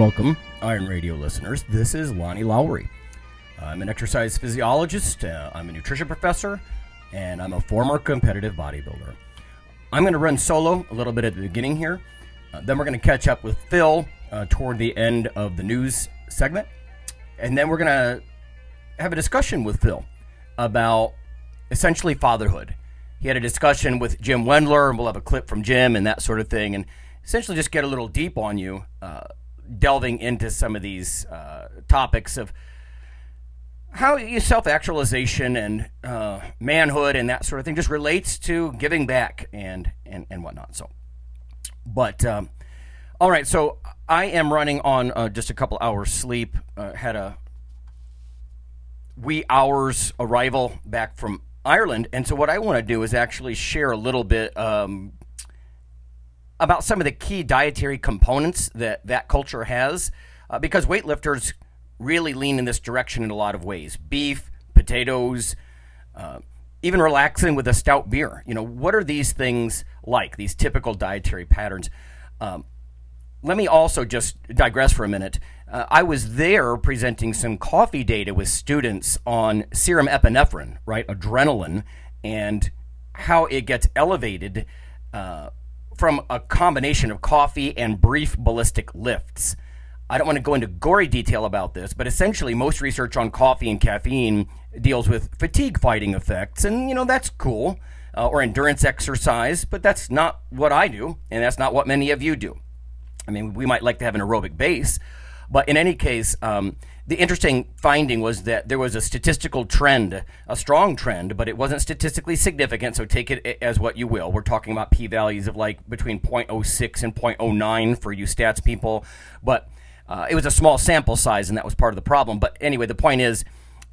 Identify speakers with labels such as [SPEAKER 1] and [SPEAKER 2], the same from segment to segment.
[SPEAKER 1] Welcome, Iron Radio listeners. This is Lonnie Lowery. I'm an exercise physiologist, uh, I'm a nutrition professor, and I'm a former competitive bodybuilder. I'm going to run solo a little bit at the beginning here. Uh, then we're going to catch up with Phil uh, toward the end of the news segment. And then we're going to have a discussion with Phil about essentially fatherhood. He had a discussion with Jim Wendler, and we'll have a clip from Jim and that sort of thing, and essentially just get a little deep on you, uh, delving into some of these uh, topics of how self actualization and uh, manhood and that sort of thing just relates to giving back and, and, and whatnot. So, but um, all right, so I am running on uh, just a couple hours sleep. Uh, had a wee hours arrival back from Ireland, and so what I want to do is actually share a little bit um, about some of the key dietary components that that culture has, uh, because weightlifters really lean in this direction in a lot of ways. Beef, potatoes, uh, even relaxing with a stout beer. You know, what are these things like? These typical dietary patterns. Um, let me also just digress for a minute. Uh, I was there presenting some coffee data with students on serum epinephrine, right, adrenaline, and how it gets elevated uh, from a combination of coffee and brief ballistic lifts. I don't want to go into gory detail about this, but essentially, most research on coffee and caffeine deals with fatigue fighting effects, and you know that's cool, uh, or endurance exercise, but that's not what I do, and that's not what many of you do. I mean, we might like to have an aerobic base, but in any case, um, the interesting finding was that there was a statistical trend, a strong trend, but it wasn't statistically significant. So take it as what you will. We're talking about p values of like between 0.06 and 0.09 for you stats people, but uh, it was a small sample size, and that was part of the problem. But anyway, the point is,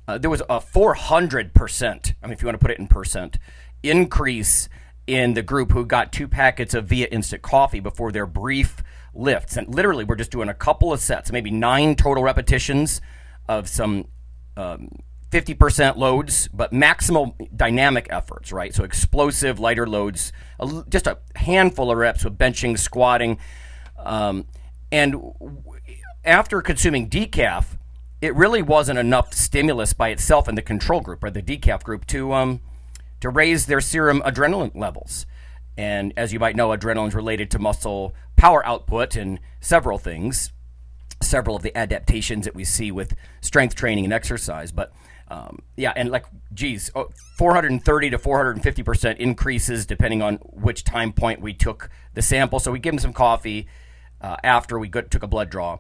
[SPEAKER 1] uh, there was a 400%, I mean, if you want to put it in percent, increase in the group who got two packets of Via Instant Coffee before their brief lifts. And literally, we're just doing a couple of sets, maybe nine total repetitions of some um, 50% loads, but maximal dynamic efforts, right? So explosive, lighter loads, just a handful of reps with benching, squatting. Um, and after consuming decaf, it really wasn't enough stimulus by itself in the control group or the decaf group to um, to raise their serum adrenaline levels. And as you might know, adrenaline is related to muscle power output and several things, several of the adaptations that we see with strength training and exercise. But um, yeah, and like, geez, oh, 430 to 450 percent increases depending on which time point we took the sample. So we give them some coffee uh, after we took a blood draw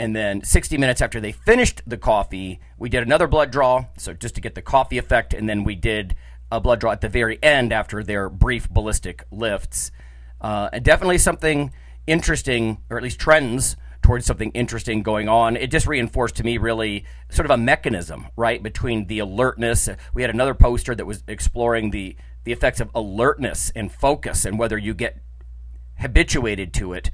[SPEAKER 1] and then 60 minutes after they finished the coffee, we did another blood draw, so just to get the coffee effect, and then we did a blood draw at the very end after their brief ballistic lifts. Uh, and definitely something interesting, or at least trends towards something interesting going on. It just reinforced to me really sort of a mechanism, right, between the alertness. We had another poster that was exploring the the effects of alertness and focus and whether you get habituated to it.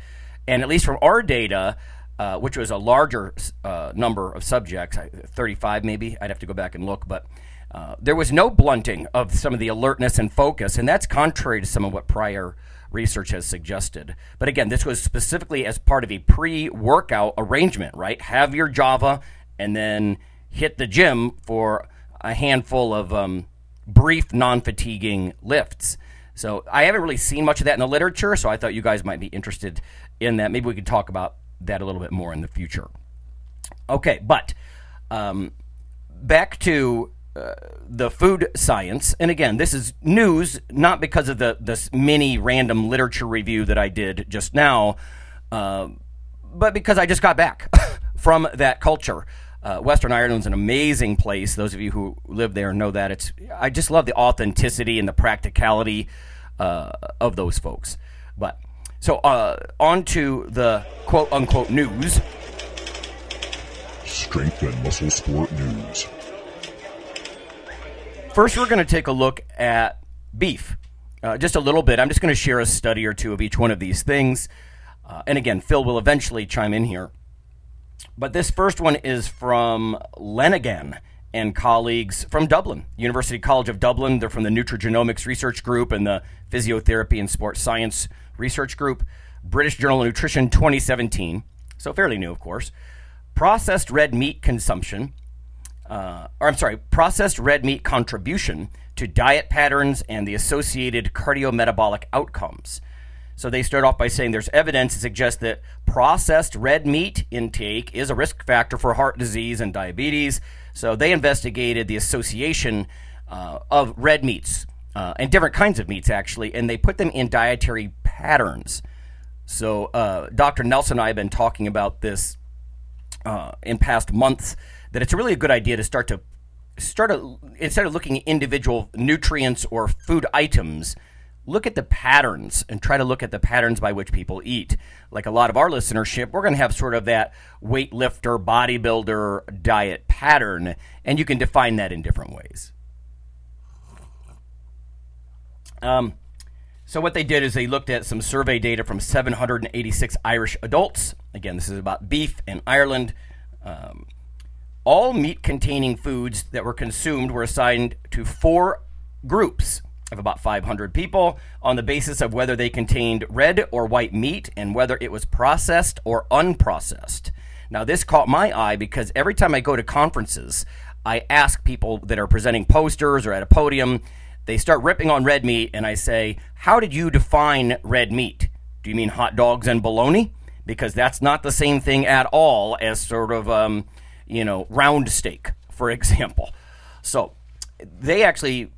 [SPEAKER 1] And at least from our data, uh, which was a larger uh, number of subjects, 35 maybe. I'd have to go back and look, but uh, there was no blunting of some of the alertness and focus, and that's contrary to some of what prior research has suggested. But again, this was specifically as part of a pre workout arrangement, right? Have your Java and then hit the gym for a handful of um, brief, non fatiguing lifts. So I haven't really seen much of that in the literature, so I thought you guys might be interested in that. Maybe we could talk about that a little bit more in the future. Okay, but um, back to the food science, and again, this is news not because of the this mini random literature review that I did just now, uh, but because I just got back from that culture. Uh, Western Ireland's an amazing place. Those of you who live there know that. It's I just love the authenticity and the practicality uh, of those folks. But so uh, on to the quote unquote news.
[SPEAKER 2] Strength and Muscle Sport News.
[SPEAKER 1] First, we're going to take a look at beef. Uh, just a little bit. I'm just going to share a study or two of each one of these things. Uh, and again, Phil will eventually chime in here. But this first one is from Lenighan and colleagues from Dublin, University College of Dublin. They're from the Nutrigenomics Research Group and the Physiotherapy and Sports Science Research Group. British Journal of Nutrition 2017. So fairly new, of course. Processed red meat consumption uh, or I'm sorry, processed red meat contribution to diet patterns and the associated cardiometabolic outcomes. So they start off by saying there's evidence to suggest that processed red meat intake is a risk factor for heart disease and diabetes. So they investigated the association uh, of red meats uh, and different kinds of meats, actually, and they put them in dietary patterns. So uh, Dr. Nelson and I have been talking about this uh, in past months that it's really a good idea to start to start a, instead of looking at individual nutrients or food items look at the patterns and try to look at the patterns by which people eat. Like a lot of our listenership we're going to have sort of that weightlifter bodybuilder diet pattern and you can define that in different ways. Um, so what they did is they looked at some survey data from 786 irish adults. Again this is about beef in ireland. Um, all meat containing foods that were consumed were assigned to four groups of about 500 people on the basis of whether they contained red or white meat and whether it was processed or unprocessed. Now, this caught my eye because every time I go to conferences, I ask people that are presenting posters or at a podium, they start ripping on red meat, and I say, How did you define red meat? Do you mean hot dogs and bologna? Because that's not the same thing at all as sort of. Um, you know, round steak, for example. So they actually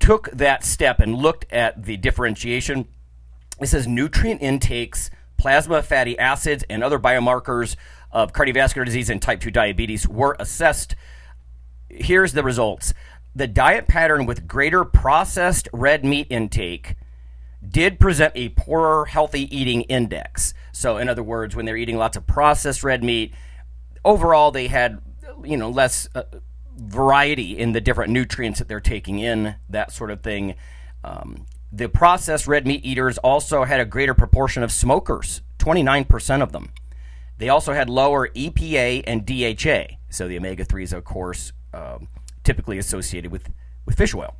[SPEAKER 1] took that step and looked at the differentiation. It says nutrient intakes, plasma fatty acids, and other biomarkers of cardiovascular disease and type 2 diabetes were assessed. Here's the results. The diet pattern with greater processed red meat intake did present a poorer healthy eating index. So, in other words, when they're eating lots of processed red meat, overall they had you know less uh, variety in the different nutrients that they're taking in, that sort of thing. Um, the processed red meat eaters also had a greater proportion of smokers, 29% of them. They also had lower EPA and DHA, so the omega 3s, of course, um, typically associated with, with fish oil.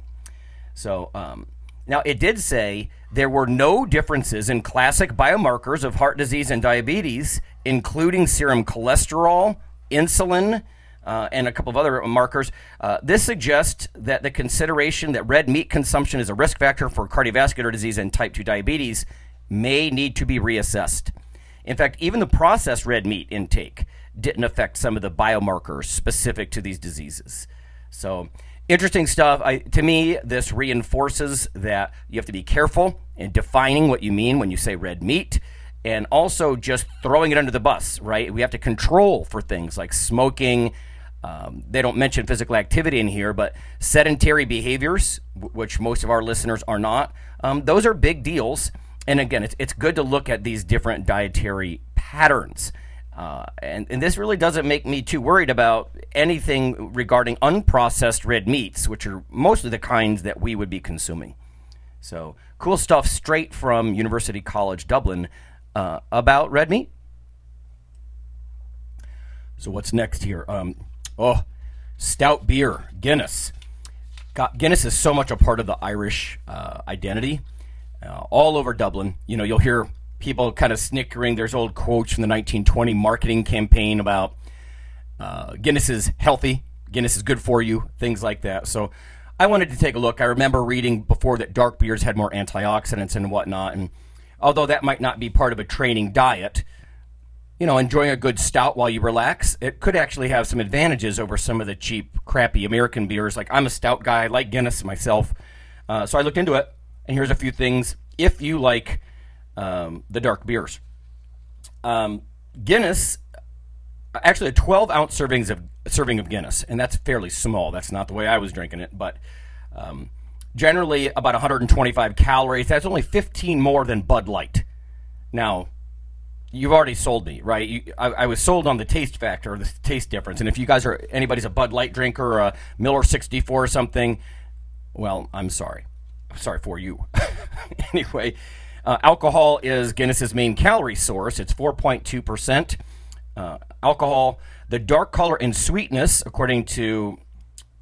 [SPEAKER 1] So, um, now it did say there were no differences in classic biomarkers of heart disease and diabetes including serum cholesterol, insulin, uh, and a couple of other markers. Uh, this suggests that the consideration that red meat consumption is a risk factor for cardiovascular disease and type 2 diabetes may need to be reassessed. In fact, even the processed red meat intake didn't affect some of the biomarkers specific to these diseases. So, interesting stuff. I, to me, this reinforces that you have to be careful in defining what you mean when you say red meat and also just throwing it under the bus, right? We have to control for things like smoking. Um, they don't mention physical activity in here, but sedentary behaviors, w- which most of our listeners are not, um, those are big deals. And again, it's, it's good to look at these different dietary patterns. Uh, and, and this really doesn't make me too worried about anything regarding unprocessed red meats, which are mostly the kinds that we would be consuming. So, cool stuff straight from University College Dublin uh, about red meat. So what's next here? Um, oh, stout beer, Guinness. God, Guinness is so much a part of the Irish uh, identity. Uh, all over Dublin, you know, you'll hear people kind of snickering. There's old quotes from the 1920 marketing campaign about uh, Guinness is healthy, Guinness is good for you, things like that. So I wanted to take a look. I remember reading before that dark beers had more antioxidants and whatnot, and although that might not be part of a training diet, you know, enjoying a good stout while you relax, it could actually have some advantages over some of the cheap, crappy American beers. Like I'm a stout guy, I like Guinness myself, uh, so I looked into it, and here's a few things if you like um, the dark beers. Um, Guinness actually a 12 ounce servings of serving of Guinness, and that's fairly small. That's not the way I was drinking it, but um, generally about 125 calories. That's only 15 more than Bud Light. Now, you've already sold me, right? You, I, I, was sold on the taste factor, the taste difference. And if you guys are anybody's a Bud Light drinker or a Miller 64 or something, well, I'm sorry. I'm sorry for you. anyway, uh, alcohol is Guinness's main calorie source. It's 4.2 percent. Uh, alcohol, the dark color and sweetness, according to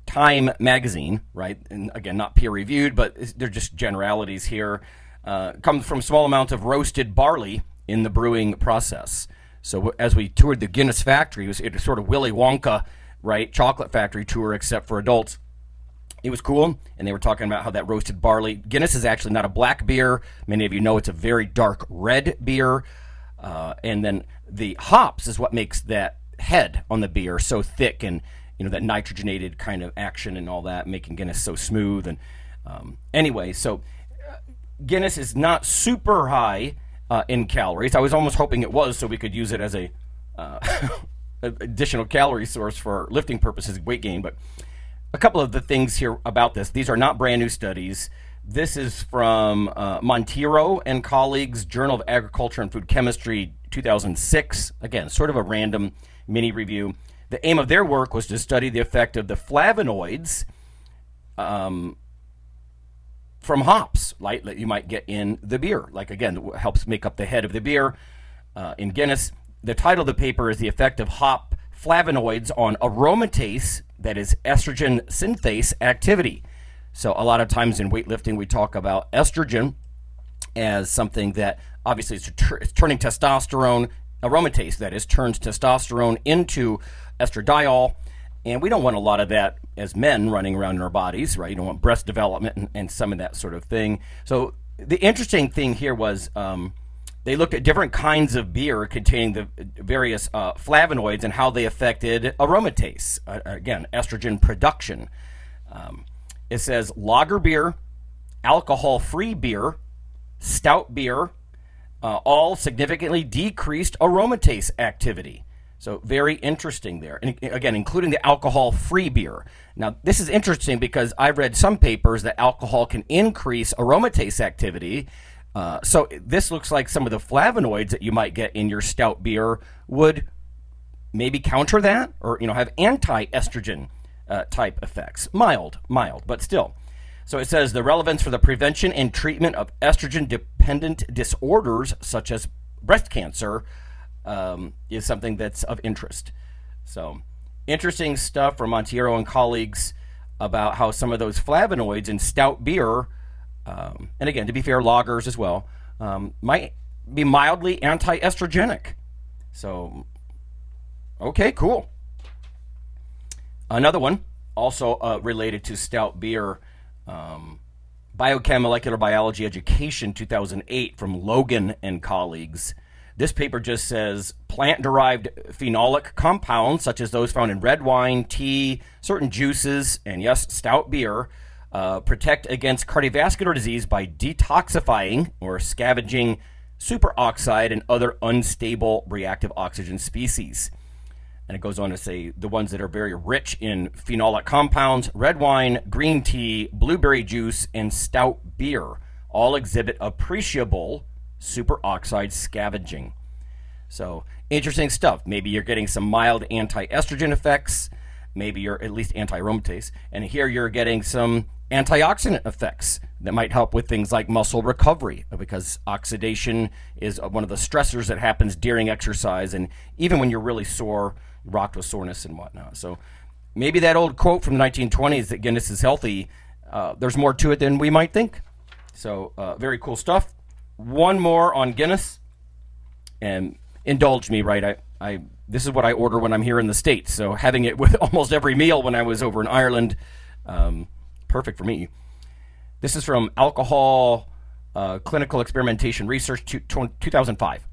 [SPEAKER 1] Time magazine, right? And again, not peer reviewed, but they're just generalities here. Uh, comes from small amounts of roasted barley in the brewing process. So as we toured the Guinness factory, it was, it was sort of Willy Wonka, right? Chocolate factory tour, except for adults. It was cool, and they were talking about how that roasted barley. Guinness is actually not a black beer. Many of you know it's a very dark red beer. Uh, and then the hops is what makes that head on the beer so thick and you know that nitrogenated kind of action and all that, making Guinness so smooth. And um, anyway, so uh, Guinness is not super high uh, in calories. I was almost hoping it was, so we could use it as a uh, additional calorie source for lifting purposes, weight gain. But a couple of the things here about this. These are not brand new studies. This is from uh, Monteiro and colleagues, Journal of Agriculture and Food Chemistry, 2006. Again, sort of a random mini review. The aim of their work was to study the effect of the flavonoids um, from hops, like that you might get in the beer. Like again, helps make up the head of the beer uh, in Guinness. The title of the paper is "The Effect of Hop Flavonoids on Aromatase, that is estrogen synthase activity." So a lot of times in weightlifting, we talk about estrogen as something that obviously is turning testosterone aromatase, that is, turns testosterone into estradiol. And we don't want a lot of that as men running around in our bodies, right? You don't want breast development and, and some of that sort of thing. So the interesting thing here was um, they looked at different kinds of beer containing the various uh, flavonoids and how they affected aromatase, uh, again, estrogen production. Um, it says lager beer, alcohol free beer, stout beer, uh, all significantly decreased aromatase activity. So very interesting there. And again, including the alcohol-free beer. Now, this is interesting because I've read some papers that alcohol can increase aromatase activity. Uh, so this looks like some of the flavonoids that you might get in your stout beer would maybe counter that, or you know, have anti-estrogen uh, type effects. Mild, mild, but still. So it says the relevance for the prevention and treatment of estrogen-dependent disorders such as breast cancer um, is something that's of interest. So, interesting stuff from Monteiro and colleagues about how some of those flavonoids in stout beer, um, and again, to be fair, lagers as well, um, might be mildly anti estrogenic. So, okay, cool. Another one, also uh, related to stout beer, um, Molecular Biology Education 2008 from Logan and colleagues. This paper just says plant derived phenolic compounds, such as those found in red wine, tea, certain juices, and yes, stout beer, uh, protect against cardiovascular disease by detoxifying or scavenging superoxide and other unstable reactive oxygen species. And it goes on to say the ones that are very rich in phenolic compounds, red wine, green tea, blueberry juice, and stout beer all exhibit appreciable superoxide scavenging. So, interesting stuff. Maybe you're getting some mild anti estrogen effects. Maybe you're at least anti aromatase. And here you're getting some antioxidant effects that might help with things like muscle recovery because oxidation is one of the stressors that happens during exercise and even when you're really sore, rocked with soreness and whatnot. So, maybe that old quote from the 1920s that Guinness is healthy, uh, there's more to it than we might think. So, uh, very cool stuff one more on Guinness, and indulge me, right? I, I this is what I order when I'm here in the states. So having it with almost every meal when I was over in Ireland, um, perfect for me. This is from Alcohol uh, Clinical Experimentation Research, 2005.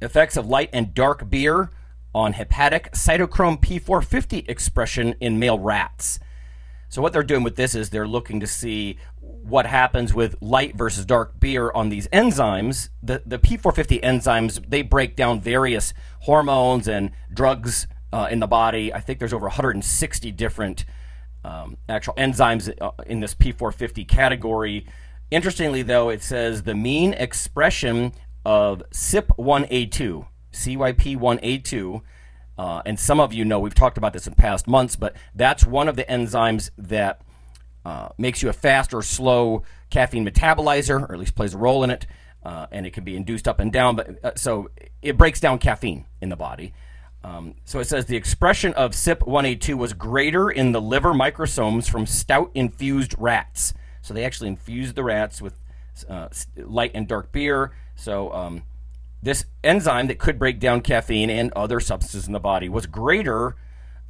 [SPEAKER 1] Effects of light and dark beer on hepatic cytochrome P450 expression in male rats. So what they're doing with this is they're looking to see what happens with light versus dark beer on these enzymes. The the P450 enzymes they break down various hormones and drugs uh, in the body. I think there's over 160 different um, actual enzymes uh, in this P450 category. Interestingly, though, it says the mean expression of CYP1A2, CYP1A2, uh, and some of you know we've talked about this in past months, but that's one of the enzymes that uh, makes you a fast or slow caffeine metabolizer, or at least plays a role in it, uh, and it can be induced up and down. But uh, so it breaks down caffeine in the body. Um, so it says the expression of CYP1A2 was greater in the liver microsomes from stout infused rats. So they actually infused the rats with uh, light and dark beer. So um, this enzyme that could break down caffeine and other substances in the body was greater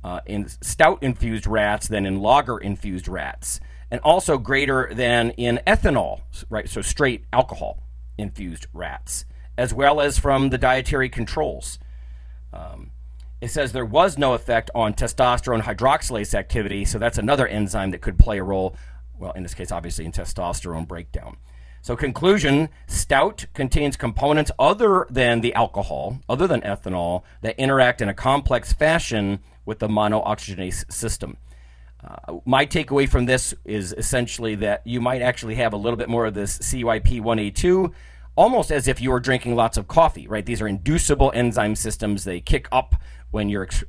[SPEAKER 1] uh, in stout infused rats than in lager infused rats, and also greater than in ethanol, right? So straight alcohol infused rats, as well as from the dietary controls. Um, it says there was no effect on testosterone hydroxylase activity, so that's another enzyme that could play a role, well, in this case, obviously, in testosterone breakdown. So, conclusion stout contains components other than the alcohol, other than ethanol, that interact in a complex fashion with the monooxygenase system. Uh, my takeaway from this is essentially that you might actually have a little bit more of this CYP1A2, almost as if you were drinking lots of coffee, right? These are inducible enzyme systems. They kick up when you're ex-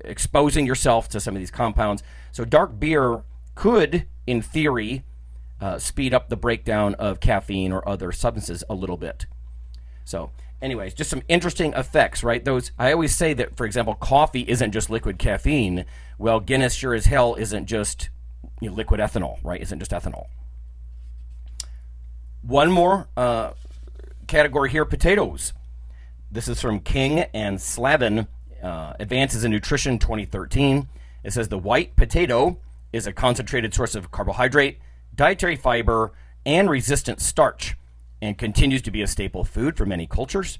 [SPEAKER 1] exposing yourself to some of these compounds. So, dark beer could, in theory, uh, speed up the breakdown of caffeine or other substances a little bit. So, anyways, just some interesting effects, right? Those I always say that, for example, coffee isn't just liquid caffeine. Well, Guinness sure as hell isn't just you know, liquid ethanol, right? Isn't just ethanol. One more uh, category here: potatoes. This is from King and Slavin. Uh, Advances in Nutrition 2013. It says the white potato is a concentrated source of carbohydrate dietary fiber, and resistant starch, and continues to be a staple food for many cultures.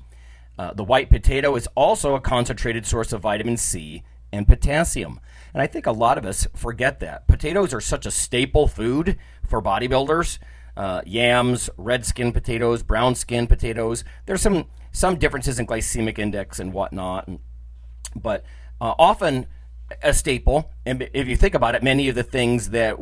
[SPEAKER 1] Uh, the white potato is also a concentrated source of vitamin C and potassium. And I think a lot of us forget that. Potatoes are such a staple food for bodybuilders. Uh, yams, red skin potatoes, brown skin potatoes. There's some some differences in glycemic index and whatnot, but uh, often a staple. And if you think about it, many of the things that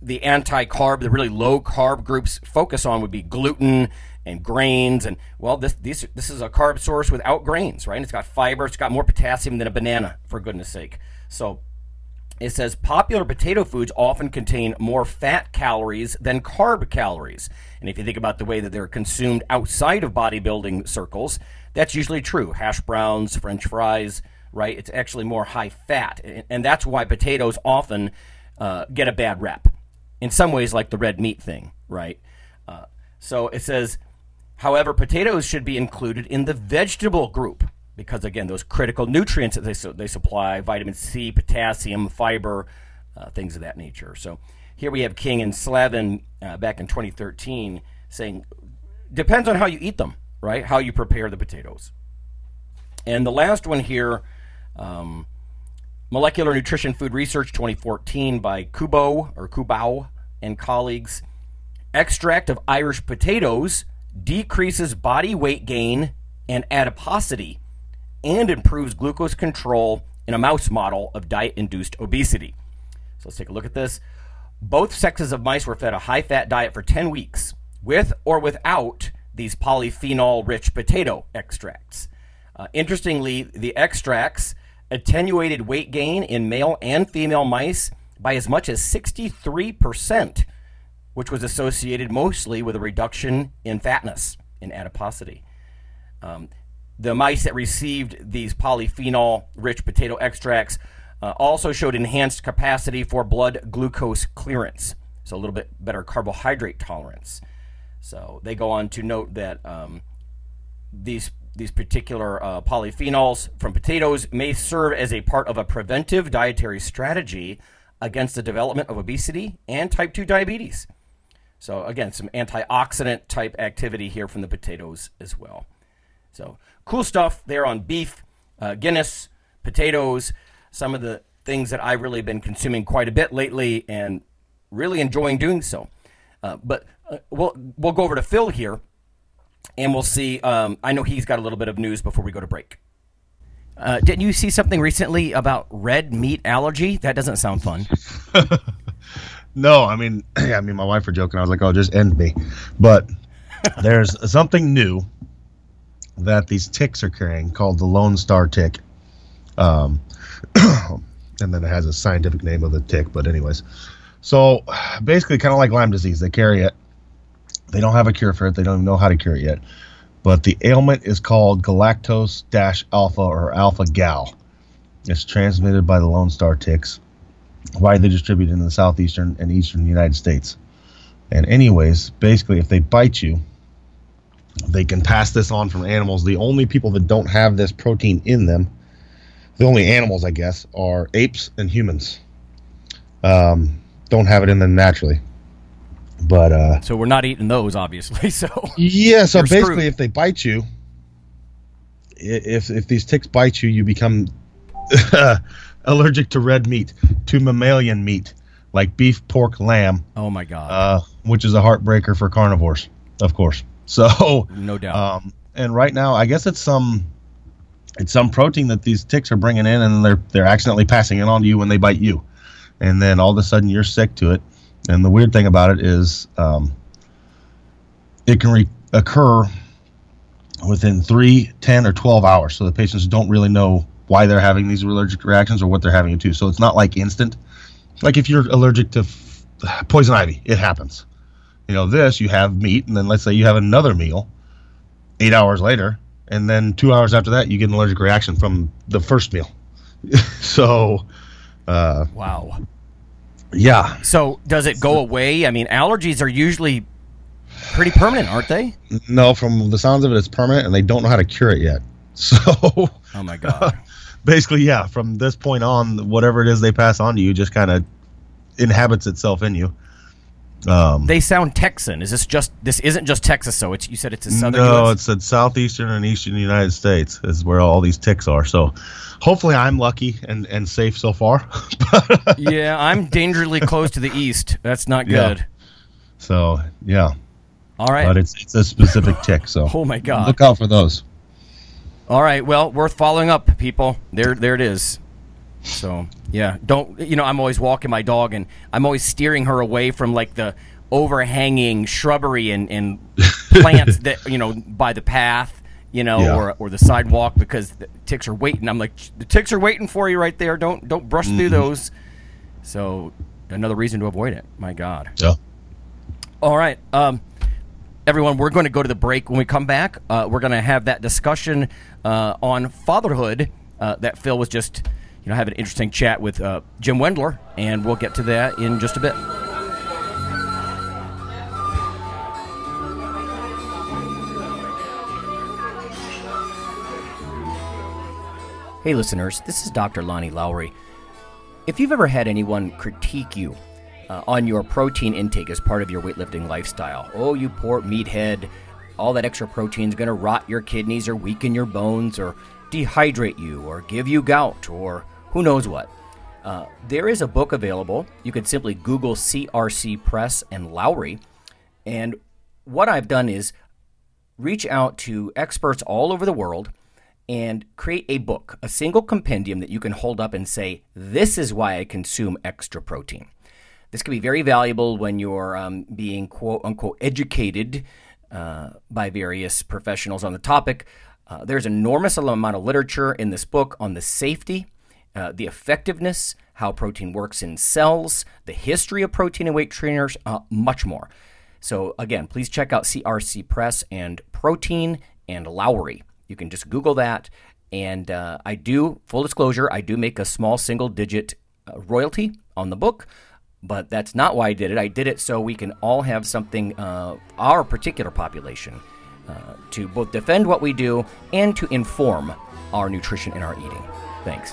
[SPEAKER 1] the anti-carb, the really low carb groups focus on would be gluten and grains. And well, this this this is a carb source without grains, right? And it's got fiber. It's got more potassium than a banana, for goodness sake. So it says popular potato foods often contain more fat calories than carb calories. And if you think about the way that they're consumed outside of bodybuilding circles, that's usually true. Hash browns, French fries, right? It's actually more high fat, and that's why potatoes often uh, get a bad rep in some ways like the red meat thing, right? Uh, so it says, however, potatoes should be included in the vegetable group because, again, those critical nutrients that they, su- they supply vitamin C, potassium, fiber, uh, things of that nature. So here we have King and Slavin uh, back in 2013 saying, depends on how you eat them, right? How you prepare the potatoes. And the last one here, um, Molecular Nutrition Food Research 2014 by Kubow or Kubau and colleagues. Extract of Irish potatoes decreases body weight gain and adiposity and improves glucose control in a mouse model of diet induced obesity. So let's take a look at this. Both sexes of mice were fed a high fat diet for 10 weeks with or without these polyphenol rich potato extracts. Uh, interestingly, the extracts attenuated weight gain in male and female mice by as much as 63%, which was associated mostly with a reduction in fatness, in adiposity. Um, the mice that received these polyphenol rich potato extracts uh, also showed enhanced capacity for blood glucose clearance, so a little bit better carbohydrate tolerance. So they go on to note that um, these these particular uh, polyphenols from potatoes may serve as a part of a preventive dietary strategy against the development of obesity and type 2 diabetes. So, again, some antioxidant type activity here from the potatoes as well. So, cool stuff there on beef, uh, Guinness, potatoes, some of the things that I've really been consuming quite a bit lately and really enjoying doing so. Uh, but uh, we'll we'll go over to Phil here, and we'll see. Um, I know he's got a little bit of news before we go to break. Uh, didn't you see something recently about red meat allergy? That doesn't sound fun.
[SPEAKER 3] No, I mean, I mean, my wife were joking. I was like, "Oh, just end me," but there's something new that these ticks are carrying called the Lone Star tick, um, and then it has a scientific name of the tick. But anyways, so basically, kind of like Lyme disease, they carry it. They don't have a cure for it. They don't even know how to cure it yet. But the ailment is called galactose alpha or alpha gal. It's transmitted by the Lone Star ticks widely distributed in the southeastern and eastern United States. And, anyways, basically, if they bite you, they can pass this on from animals. The only people that don't have this protein in them, the only animals, I guess, are apes and humans. Um, don't have it in them naturally. But uh,
[SPEAKER 1] So we're not eating those, obviously. So
[SPEAKER 3] yeah, so basically,
[SPEAKER 1] screwed.
[SPEAKER 3] if they bite you, if if these ticks bite you, you become allergic to red meat, to mammalian meat like beef, pork, lamb,
[SPEAKER 1] oh my god,
[SPEAKER 3] uh, which is a heartbreaker for carnivores, of course. So,
[SPEAKER 1] no doubt.
[SPEAKER 3] um, and right now, I guess it's some it's some protein that these ticks are bringing in, and they're they're accidentally passing it on to you when they bite you, and then all of a sudden you're sick to it. And the weird thing about it is, um, it can re- occur within three, 10, or 12 hours. So the patients don't really know why they're having these allergic reactions or what they're having it to. So it's not like instant. Like if you're allergic to f- poison ivy, it happens. You know, this, you have meat, and then let's say you have another meal eight hours later, and then two hours after that, you get an allergic reaction from the first meal. so, uh,
[SPEAKER 1] wow.
[SPEAKER 3] Yeah.
[SPEAKER 1] So does it go away? I mean, allergies are usually pretty permanent, aren't they?
[SPEAKER 3] No, from the sounds of it, it's permanent, and they don't know how to cure it yet. So,
[SPEAKER 1] Oh my god.
[SPEAKER 3] basically, yeah, from this point on, whatever it is they pass on to you just kind of inhabits itself in you. Um,
[SPEAKER 1] they sound Texan. Is this just this isn't just Texas? So it's you said it's a southern.
[SPEAKER 3] no,
[SPEAKER 1] US?
[SPEAKER 3] it's the southeastern and eastern United States is where all these ticks are. So, hopefully, I'm lucky and, and safe so far.
[SPEAKER 1] yeah. I'm dangerously close to the east. That's not
[SPEAKER 3] Yeah.
[SPEAKER 1] good.
[SPEAKER 3] so, yeah,
[SPEAKER 1] All right.
[SPEAKER 3] but it's it's a specific tick. So,
[SPEAKER 1] Oh my god.
[SPEAKER 3] look out for those.
[SPEAKER 1] All right. Well, worth following up, people. There, there it is. So yeah, don't you know? I'm always walking my dog, and I'm always steering her away from like the overhanging shrubbery and, and plants that you know by the path, you know,
[SPEAKER 3] Yeah.
[SPEAKER 1] or or the sidewalk because the ticks are waiting. I'm like, the ticks are waiting for you right there. Don't don't brush through those. So another reason to avoid it. My God.
[SPEAKER 3] Yeah.
[SPEAKER 1] All right. Um, everyone, we're going to go to the break. When we come back, uh, we're going to have that discussion uh, on fatherhood uh, that Phil was just, you know, having an interesting chat with uh, Jim Wendler, and we'll get to that in just a bit. Hey, listeners, this is Dr. Lonnie Lowery. If you've ever had anyone critique you uh, on your protein intake as part of your weightlifting lifestyle, oh, you poor meathead, all that extra protein is going to rot your kidneys or weaken your bones or dehydrate you or give you gout or who knows what. Uh, there is a book available. You could simply Google CRC Press and Lowery. And what I've done is reach out to experts all over the world and create a book, a single compendium that you can hold up and say, This is why I consume extra protein. This can be very valuable when you're um, being quote unquote educated uh, by various professionals on the topic. Uh, there's enormous amount of literature in this book on the safety, uh, the effectiveness, how protein works in cells, the history of protein and weight trainers, uh, much more. So, again, please check out CRC Press and Protein and Lowery. You can just Google that. And uh, I do, full disclosure, I do make a small single digit uh, royalty on the book, but that's not why I did it. I did it so we can all have something, uh, our particular population, uh, to both defend what we do and to inform our nutrition and our eating. Thanks.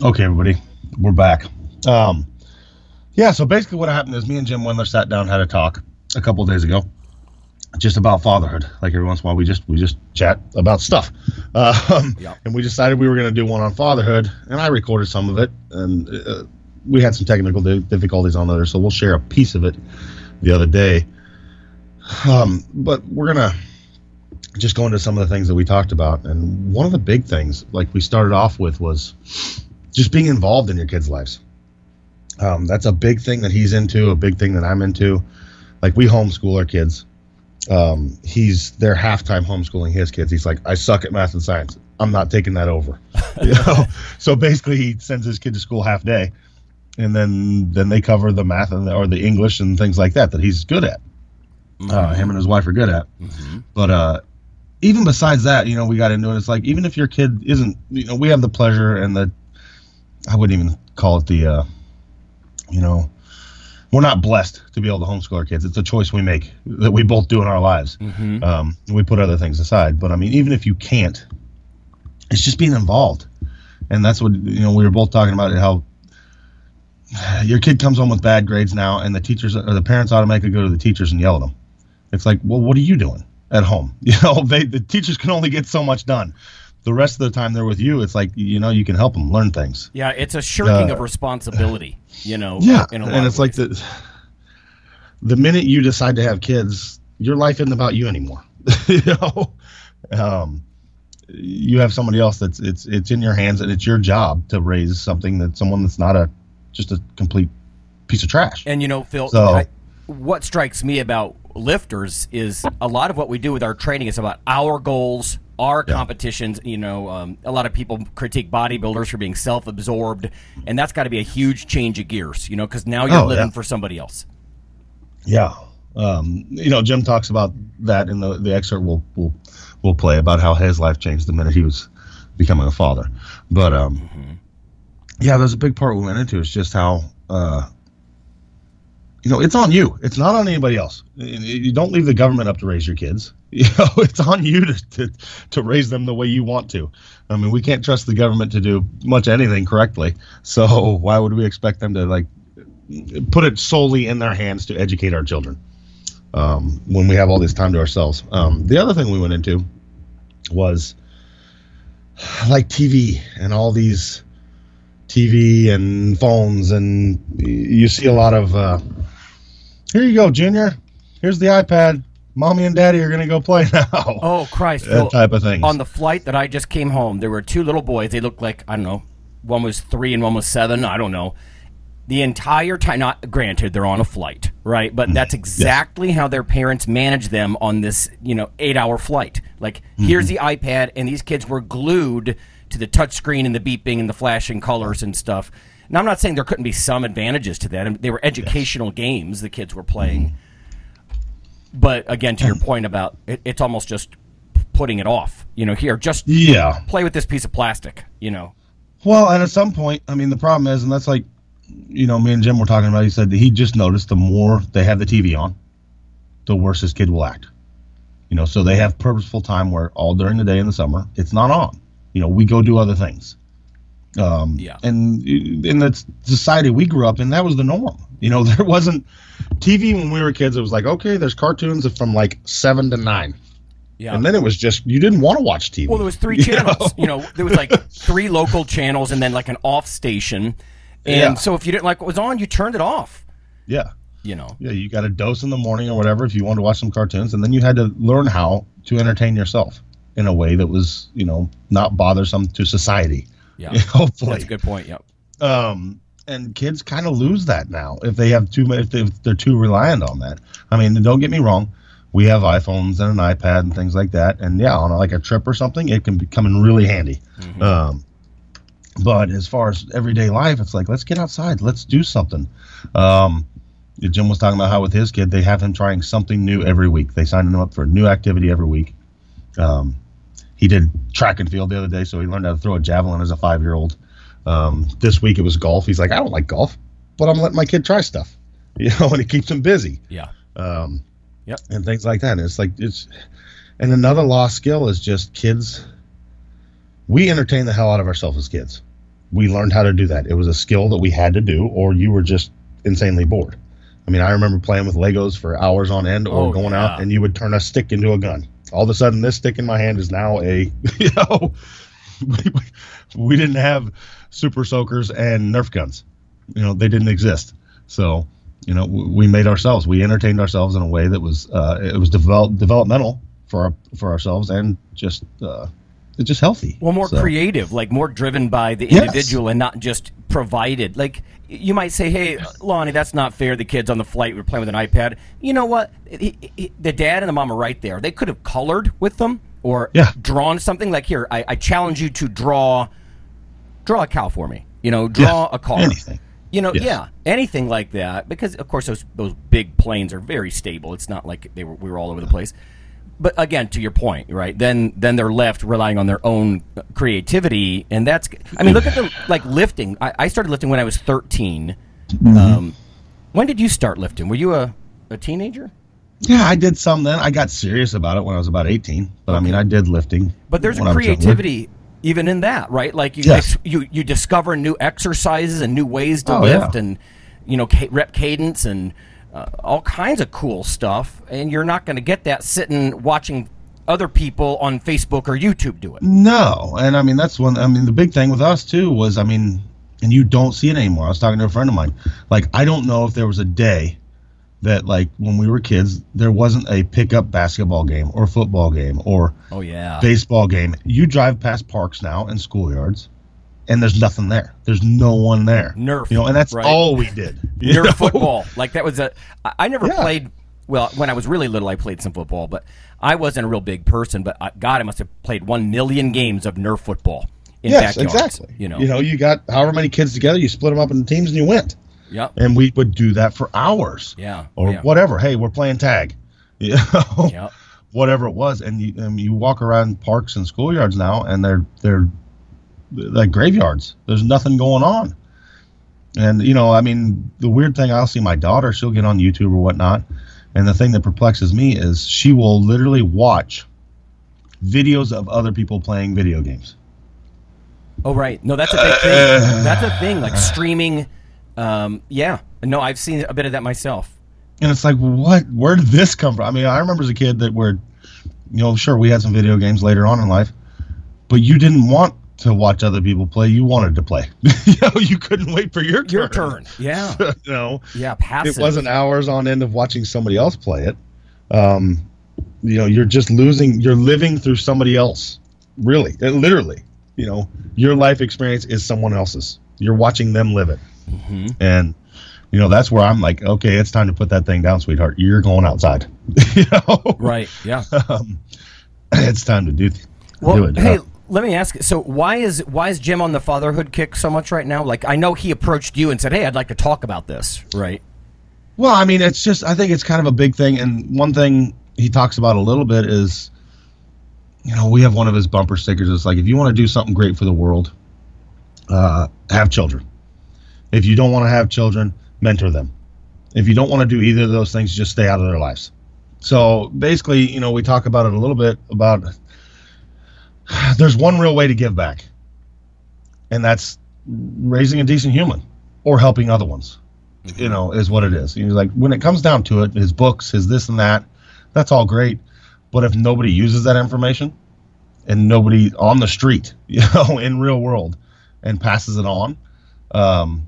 [SPEAKER 3] Okay, everybody, we're back. Um, yeah, so basically what happened is me and Jim Wendler sat down, had a talk a couple of days ago, just about fatherhood. Like every once in a while, we just we just chat about stuff, um,
[SPEAKER 1] Yeah.
[SPEAKER 3] and we decided we were going to do one on fatherhood, and I recorded some of it, and uh, we had some technical difficulties on there, so we'll share a piece of it the other day. Um, but we're gonna just go into some of the things that we talked about, and one of the big things, like we started off with, was just being involved in your kids' lives. Um, that's a big thing that he's into, a big thing that I'm into. Like we homeschool our kids. Um, he's they're halftime homeschooling his kids. He's like, I suck at math and science. I'm not taking that over. you know? So basically, he sends his kid to school half day, and then then they cover the math and or the English and things like that that he's good at. Uh, him and his wife are good at. But uh, even besides that, you know, we got into it. It's like even if your kid isn't, you know, we have the pleasure and the, I wouldn't even call it the, uh, you know, we're not blessed to be able to homeschool our kids. It's a choice we make that we both do in our lives. Um, we put other things aside, but I mean, even if you can't, it's just being involved, and that's what you know. We were both talking about how your kid comes home with bad grades now, and the teachers or the parents automatically go to the teachers and yell at them. It's like, well, what are you doing at home? You know, they the teachers can only get so much done. The rest of the time they're with you, it's like you know you can help them learn things.
[SPEAKER 1] Yeah, it's a shirking
[SPEAKER 3] Uh,
[SPEAKER 1] of responsibility, you know.
[SPEAKER 3] Yeah,
[SPEAKER 1] in a lot
[SPEAKER 3] and it's like the the minute you decide to have kids, your life isn't about you anymore. you know, um, you have somebody else that's it's it's in your hands, and it's your job to raise something that someone that's not a just a complete piece of trash.
[SPEAKER 1] And you know, Phil,
[SPEAKER 3] So-
[SPEAKER 1] I, what strikes me about lifters is a lot of what we do with our training is about our goals, our competitions. You know, um, a lot of people critique bodybuilders for being self-absorbed, and that's got to be a huge change of gears. You know, because now you're
[SPEAKER 3] Oh,
[SPEAKER 1] living
[SPEAKER 3] yeah.
[SPEAKER 1] for somebody else.
[SPEAKER 3] Yeah. Um, you know, Jim talks about that in the, the excerpt we'll, we'll, we'll play about how his life changed the minute he was becoming a father. But, um, yeah, there's a big part we went into. is just how, uh, you know, it's on you. It's not on anybody else. You don't leave the government up to raise your kids. You know, it's on you to, to, to raise them the way you want to. I mean, we can't trust the government to do much anything correctly. So why would we expect them to like put it solely in their hands to educate our children um, when we have all this time to ourselves. Um, the other thing we went into was like TV and all these TV and phones, and you see a lot of uh, here you go, Junior. Here's the iPad. Mommy and Daddy are gonna go play now.
[SPEAKER 1] Oh Christ!
[SPEAKER 3] that
[SPEAKER 1] Phil,
[SPEAKER 3] type of thing.
[SPEAKER 1] on the flight that I just came home, there were two little boys. They looked like I don't know, one was three and one was seven. I don't know. The entire time, not granted, they're on a flight, right? But mm-hmm. that's exactly how their parents manage them on this, you know, eight-hour flight. Like, here's mm-hmm. the iPad, and these kids were glued to the touchscreen and the beeping and the flashing colors and stuff. Now, I'm not saying there couldn't be some advantages to that. I mean, they were educational games the kids were playing. Mm-hmm. But again, to your point about it, it's almost just putting it off. You know, here, just
[SPEAKER 3] yeah.
[SPEAKER 1] play with this piece of plastic. You know,
[SPEAKER 3] Well, and at some point, I mean, the problem is, and that's like, you know, me and Jim were talking about. He said that he just noticed the more they have the TV on, the worse his kid will act. You know, so they have purposeful time where all during the day in the summer it's not on. You know, we go do other things. Um,
[SPEAKER 1] Yeah.
[SPEAKER 3] And in the society we grew up in, that was the norm. You know, there wasn't TV when we were kids. It was like, okay, there's cartoons from like seven to nine,
[SPEAKER 1] yeah.
[SPEAKER 3] and then it was just you didn't want to watch TV.
[SPEAKER 1] well, there was three
[SPEAKER 3] You
[SPEAKER 1] channels.
[SPEAKER 3] know?
[SPEAKER 1] You know, there was like three local channels and then like an off station. And
[SPEAKER 3] Yeah.
[SPEAKER 1] so if you didn't like what was on, you turned it off.
[SPEAKER 3] Yeah.
[SPEAKER 1] You know.
[SPEAKER 3] Yeah, you got a dose in the morning or whatever if you wanted to watch some cartoons, and then you had to learn how to entertain yourself in a way that was, you know, not bothersome to society.
[SPEAKER 1] Yeah.
[SPEAKER 3] Hopefully,
[SPEAKER 1] That's a good point. Yep.
[SPEAKER 3] um, and kids kind of lose that now if they have too much if, they, if they're too reliant on that. I mean, don't get me wrong, we have iPhones and an iPad and things like that, and yeah, on like a trip or something, it can be come in really handy. Um, but as far as everyday life, it's like let's get outside, let's do something. Um, Jim was talking about how with his kid, they have him trying something new every week. They sign him up for a new activity every week. Um, he did track and field the other day, so he learned how to throw a javelin as a five year old. Um, this week it was golf. He's like, I don't like golf, but I'm letting my kid try stuff, you know, and it keeps him busy
[SPEAKER 1] Yeah.
[SPEAKER 3] um,
[SPEAKER 1] Yep.
[SPEAKER 3] and things like that. And it's like it's, and another lost skill is just kids. We entertain the hell out of ourselves as kids. We learned how to do that. It was a skill that we had to do, or you were just insanely bored. I mean, I remember playing with Legos for hours on end, or
[SPEAKER 1] Oh,
[SPEAKER 3] going
[SPEAKER 1] yeah.
[SPEAKER 3] out and you would turn a stick into a gun. All of a sudden, this stick in my hand is now a, you know, we, didn't have super soakers and Nerf guns. You know, they didn't exist. So, you know, we made ourselves. We entertained ourselves in a way that was uh, it was develop, developmental for our, for ourselves and just uh, just healthy.
[SPEAKER 1] Well, more
[SPEAKER 3] So-
[SPEAKER 1] creative, like more driven by the
[SPEAKER 3] Yes.
[SPEAKER 1] individual and not just provided. Like you might say, "Hey, Lonnie, that's not fair. The kids on the flight were playing with an iPad." You know what? He- he- the dad and the mom are right there. They could have colored with them or
[SPEAKER 3] Yeah.
[SPEAKER 1] drawn something. Like here, I, I challenge you to draw draw a cow for me. You know, draw
[SPEAKER 3] Yeah,
[SPEAKER 1] a car.
[SPEAKER 3] anything.
[SPEAKER 1] You know,
[SPEAKER 3] Yes.
[SPEAKER 1] yeah, anything like that. Because of course those those big planes are very stable. It's not like they were we were all over the place. But again, to your point, right? Then then they're left relying on their own creativity, and that's. I mean, look at the like lifting. I, I started lifting when I was 13
[SPEAKER 3] Mm-hmm.
[SPEAKER 1] Um, when did you start lifting? Were you a a teenager?
[SPEAKER 3] Yeah, I did some then. I got serious about it when I was about 18. But I mean, I did lifting.
[SPEAKER 1] But there's a
[SPEAKER 3] I was younger.
[SPEAKER 1] creativity even in that, right? Like you
[SPEAKER 3] Yes.
[SPEAKER 1] you you discover new exercises and new ways to
[SPEAKER 3] Oh,
[SPEAKER 1] lift,
[SPEAKER 3] yeah.
[SPEAKER 1] and you know ca- rep cadence and uh, all kinds of cool stuff. And you're not going to get that sitting watching other people on Facebook or YouTube do it.
[SPEAKER 3] No, and I mean that's one. I mean the big thing with us too was I mean, and you don't see it anymore. I was talking to a friend of mine. Like I don't know if there was a day that like when we were kids there wasn't a pickup basketball game or football game or
[SPEAKER 1] Oh yeah,
[SPEAKER 3] baseball game. You drive past parks now and schoolyards, and there's nothing there. There's no one there.
[SPEAKER 1] Nerf,
[SPEAKER 3] you know, and that's
[SPEAKER 1] right.
[SPEAKER 3] all we did. you know?
[SPEAKER 1] Football, like that was a. I I never
[SPEAKER 3] Yeah.
[SPEAKER 1] played. Well, when I was really little, I played some football, but I wasn't a real big person. But I, God, I must have played one million games of Nerf football in
[SPEAKER 3] Yes,
[SPEAKER 1] backyards.
[SPEAKER 3] exactly.
[SPEAKER 1] You know.
[SPEAKER 3] you know, you got however many kids together, you split them up into teams, and you went.
[SPEAKER 1] Yep.
[SPEAKER 3] and we would do that for hours.
[SPEAKER 1] Yeah,
[SPEAKER 3] Or
[SPEAKER 1] yeah.
[SPEAKER 3] whatever. Hey, we're playing tag. You know,
[SPEAKER 1] Yep.
[SPEAKER 3] whatever it was, and you and you walk around parks and schoolyards now, and they're they're like graveyards. There's nothing going on. And you know, I mean, the weird thing I'll see my daughter, she'll get on YouTube or whatnot, and the thing that perplexes me is she will literally watch videos of other people playing video games.
[SPEAKER 1] Oh right, no, that's a big thing. That's a thing, like streaming. Um, yeah, no, I've seen a bit of that myself.
[SPEAKER 3] And it's like, what? Where did this come from? I mean, I remember as a kid that we're, you know, sure we had some video games later on in life, but you didn't want to watch other people play. You wanted to play. you know, you couldn't wait for your turn.
[SPEAKER 1] Your turn. Yeah,
[SPEAKER 3] you know,
[SPEAKER 1] yeah, passive.
[SPEAKER 3] it wasn't hours on end of watching somebody else play it. Um, you know, you're just losing. You're living through somebody else. Really, Uh, literally. You know, your life experience is someone else's. You're watching them live it,
[SPEAKER 1] Mm-hmm.
[SPEAKER 3] and you know that's where I'm like, okay, it's time to put that thing down, sweetheart. You're going outside. you know,
[SPEAKER 1] Right. Yeah.
[SPEAKER 3] it's time to do,
[SPEAKER 1] Well,
[SPEAKER 3] do it.
[SPEAKER 1] hey,
[SPEAKER 3] Uh,
[SPEAKER 1] let me ask. So, why is why is Jim on the fatherhood kick so much right now? Like, I know he approached you and said, "Hey, I'd like to talk about this." Right.
[SPEAKER 3] Well, I mean, it's just I think it's kind of a big thing, and one thing he talks about a little bit is, you know, we have one of his bumper stickers. It's like if you want to do something great for the world, uh, have children. If you don't want to have children, mentor them. If you don't want to do either of those things, just stay out of their lives. So basically, you know, we talk about it a little bit about there's one real way to give back, and that's raising a decent human or helping other ones you know, is what it is. He's like, when it comes down to it, his books, his this and that, that's all great. But if nobody uses that information and nobody on the street, you know, in real world and passes it on, um,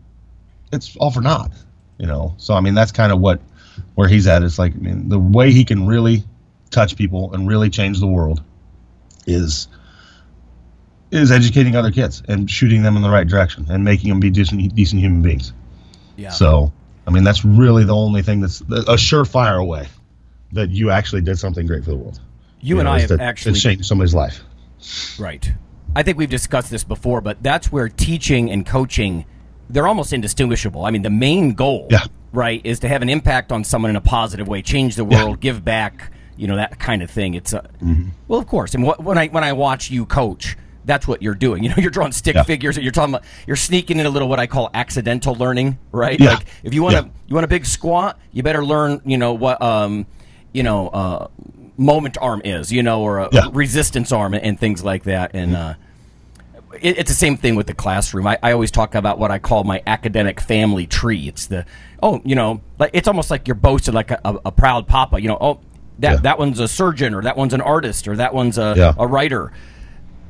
[SPEAKER 3] it's all for naught. You know, so I mean that's kind of what where he's at. It's like I mean the way he can really touch people and really change the world is is educating other kids and shooting them in the right direction and making them be decent decent human beings.
[SPEAKER 1] Yeah.
[SPEAKER 3] So I mean that's really the only thing that's a surefire way that you actually did something great for the world.
[SPEAKER 1] you, and
[SPEAKER 3] know,
[SPEAKER 1] I have actually
[SPEAKER 3] to change somebody's life.
[SPEAKER 1] Right. I think we've discussed this before, but that's where teaching and coaching they're almost indistinguishable. I mean, the main goal,
[SPEAKER 3] Yeah.
[SPEAKER 1] right, is to have an impact on someone in a positive way, change the
[SPEAKER 3] Yeah.
[SPEAKER 1] world, give back, you know, that kind of thing. It's a,
[SPEAKER 3] Mm-hmm.
[SPEAKER 1] well, of course. And what, when I when I watch you coach, that's what you're doing. You know, you're drawing stick
[SPEAKER 3] Yeah.
[SPEAKER 1] figures. You're talking about you're sneaking in a little what I call accidental learning, right?
[SPEAKER 3] Yeah.
[SPEAKER 1] Like if you want to
[SPEAKER 3] Yeah.
[SPEAKER 1] you want a big squat, you better learn, you know, what um, you know, uh, moment arm is, you know, or a
[SPEAKER 3] Yeah.
[SPEAKER 1] resistance arm and things like that. And uh, it, it's the same thing with the classroom. I, I always talk about what I call my academic family tree. It's the oh, you know, like it's almost like you're boasted like a, a, a proud papa. You know, oh, that that one's a surgeon, or that one's an artist, or that one's a, a writer.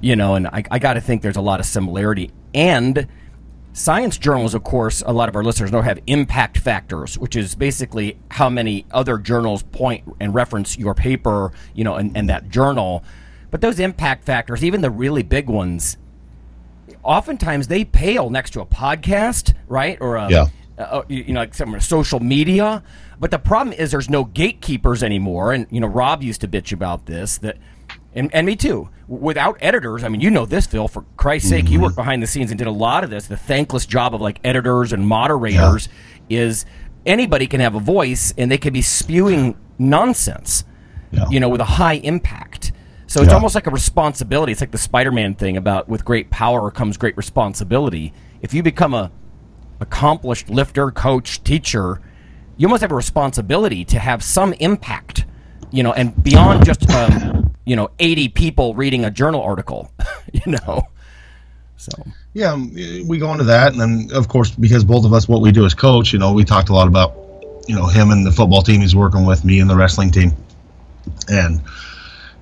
[SPEAKER 1] You know, and I, I got to think there's a lot of similarity and. Science journals, of course, a lot of our listeners know have impact factors, which is basically how many other journals point and reference your paper, you know, and, and that journal. But those impact factors, even the really big ones, oftentimes they pale next to a podcast, right? Or a,
[SPEAKER 3] Yeah.
[SPEAKER 1] uh, you you know, like some social media. But the problem is there's no gatekeepers anymore. And you know, Rob used to bitch about this that. And, and me too. Without editors, I mean, you know this, Phil. For Christ's sake, you worked behind the scenes and did a lot of this. The thankless job of like editors and moderators is anybody can have a voice and they can be spewing nonsense,
[SPEAKER 3] Yeah.
[SPEAKER 1] you know, with a high impact. So it's
[SPEAKER 3] Yeah.
[SPEAKER 1] almost like a responsibility. It's like the Spider-Man thing about with great power comes great responsibility. If you become a accomplished lifter, coach, teacher, you almost have a responsibility to have some impact, you know, and beyond just um, you know 80 people reading a journal article, you know. So
[SPEAKER 3] Yeah, um, we go into that, and then of course because both of us, what we do as coach, you know, we talked a lot about, you know, him and the football team he's working with, me and the wrestling team, and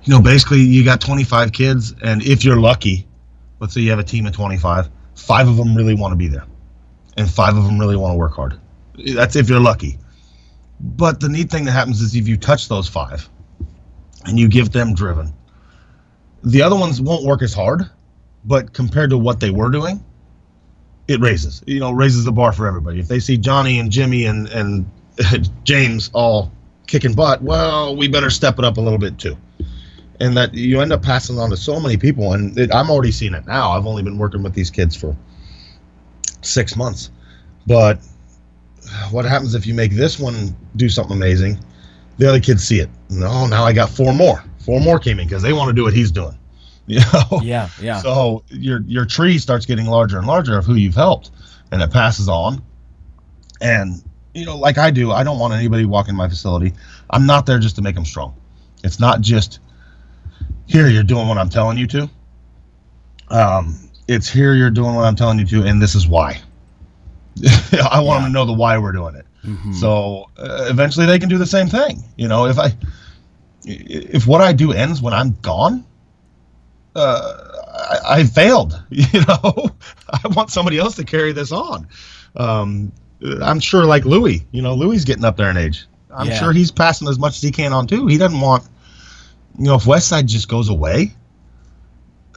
[SPEAKER 3] you know, basically you got 25 kids, and if you're lucky, let's say you have a team of 25, five of them really want to be there, and five of them really want to work hard. That's if you're lucky. But the neat thing that happens is if you touch those five, and you give them driven, the other ones won't work as hard but compared to what they were doing, it raises. You know, raises the bar for everybody. If they see Johnny and Jimmy and and James all kicking butt, well, we better step it up a little bit too. And that you end up passing on to so many people, and it, I'm already seeing it now. I've only been working with these kids for six months, but what happens if you make this one do something amazing? The other kids see it. No, now I got four more. Four more came in because they want to do what he's doing. You know?
[SPEAKER 1] yeah, yeah.
[SPEAKER 3] So your your tree starts getting larger and larger of who you've helped, and it passes on. And you know, like I do, I don't want anybody walking my facility. I'm not there just to make them strong. It's not just here you're doing what I'm telling you to. Um, it's here you're doing what I'm telling you to, and this is why. I want them to know the why we're doing it. So uh, eventually they can do the same thing. You know, if I if what I do ends when I'm gone, uh, I, I failed. You know, I want somebody else to carry this on. Um, I'm sure, like Louie, you know, Louie getting up there in age. I'm
[SPEAKER 1] Yeah.
[SPEAKER 3] sure he's passing as much as he can on too. He doesn't want, you know, if Westside just goes away,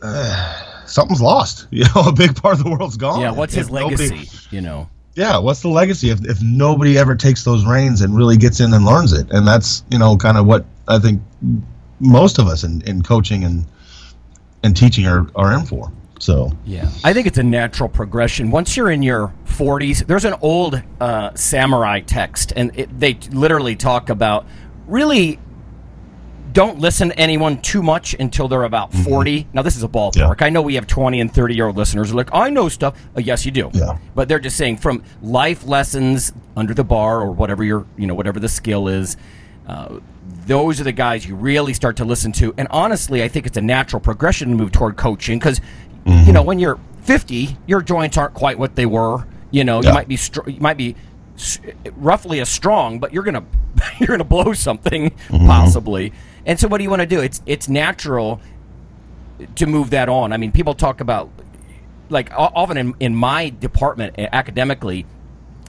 [SPEAKER 3] uh, something's lost. You know, a big part of the world's gone.
[SPEAKER 1] yeah, what's his
[SPEAKER 3] If nobody-
[SPEAKER 1] legacy, you know?
[SPEAKER 3] Yeah, what's the legacy if, if nobody ever takes those reins and really gets in and learns it? And that's, you know, kind of what I think most of us in, in coaching and and teaching are, are in for. So
[SPEAKER 1] Yeah, I think it's a natural progression. Once you're in your 40s, there's an old uh, samurai text, and it, they literally talk about really don't listen to anyone too much until they're about 40. Now, this is a ballpark.
[SPEAKER 3] Yeah.
[SPEAKER 1] I know we have 20 and 30 year old listeners who are like, I know stuff. Uh, yes, you do.
[SPEAKER 3] Yeah.
[SPEAKER 1] But they're just saying from life lessons under the bar or whatever your, you know, whatever the skill is. Uh, those are the guys you really start to listen to. And honestly, I think it's a natural progression to move toward coaching because, you know, when you're 50, your joints aren't quite what they were. You know, you might be str- you might be roughly as strong, but you're gonna you're gonna blow something possibly. And so, what do you want to do? It's it's natural to move that on. I mean, people talk about like often in, in my department uh, academically,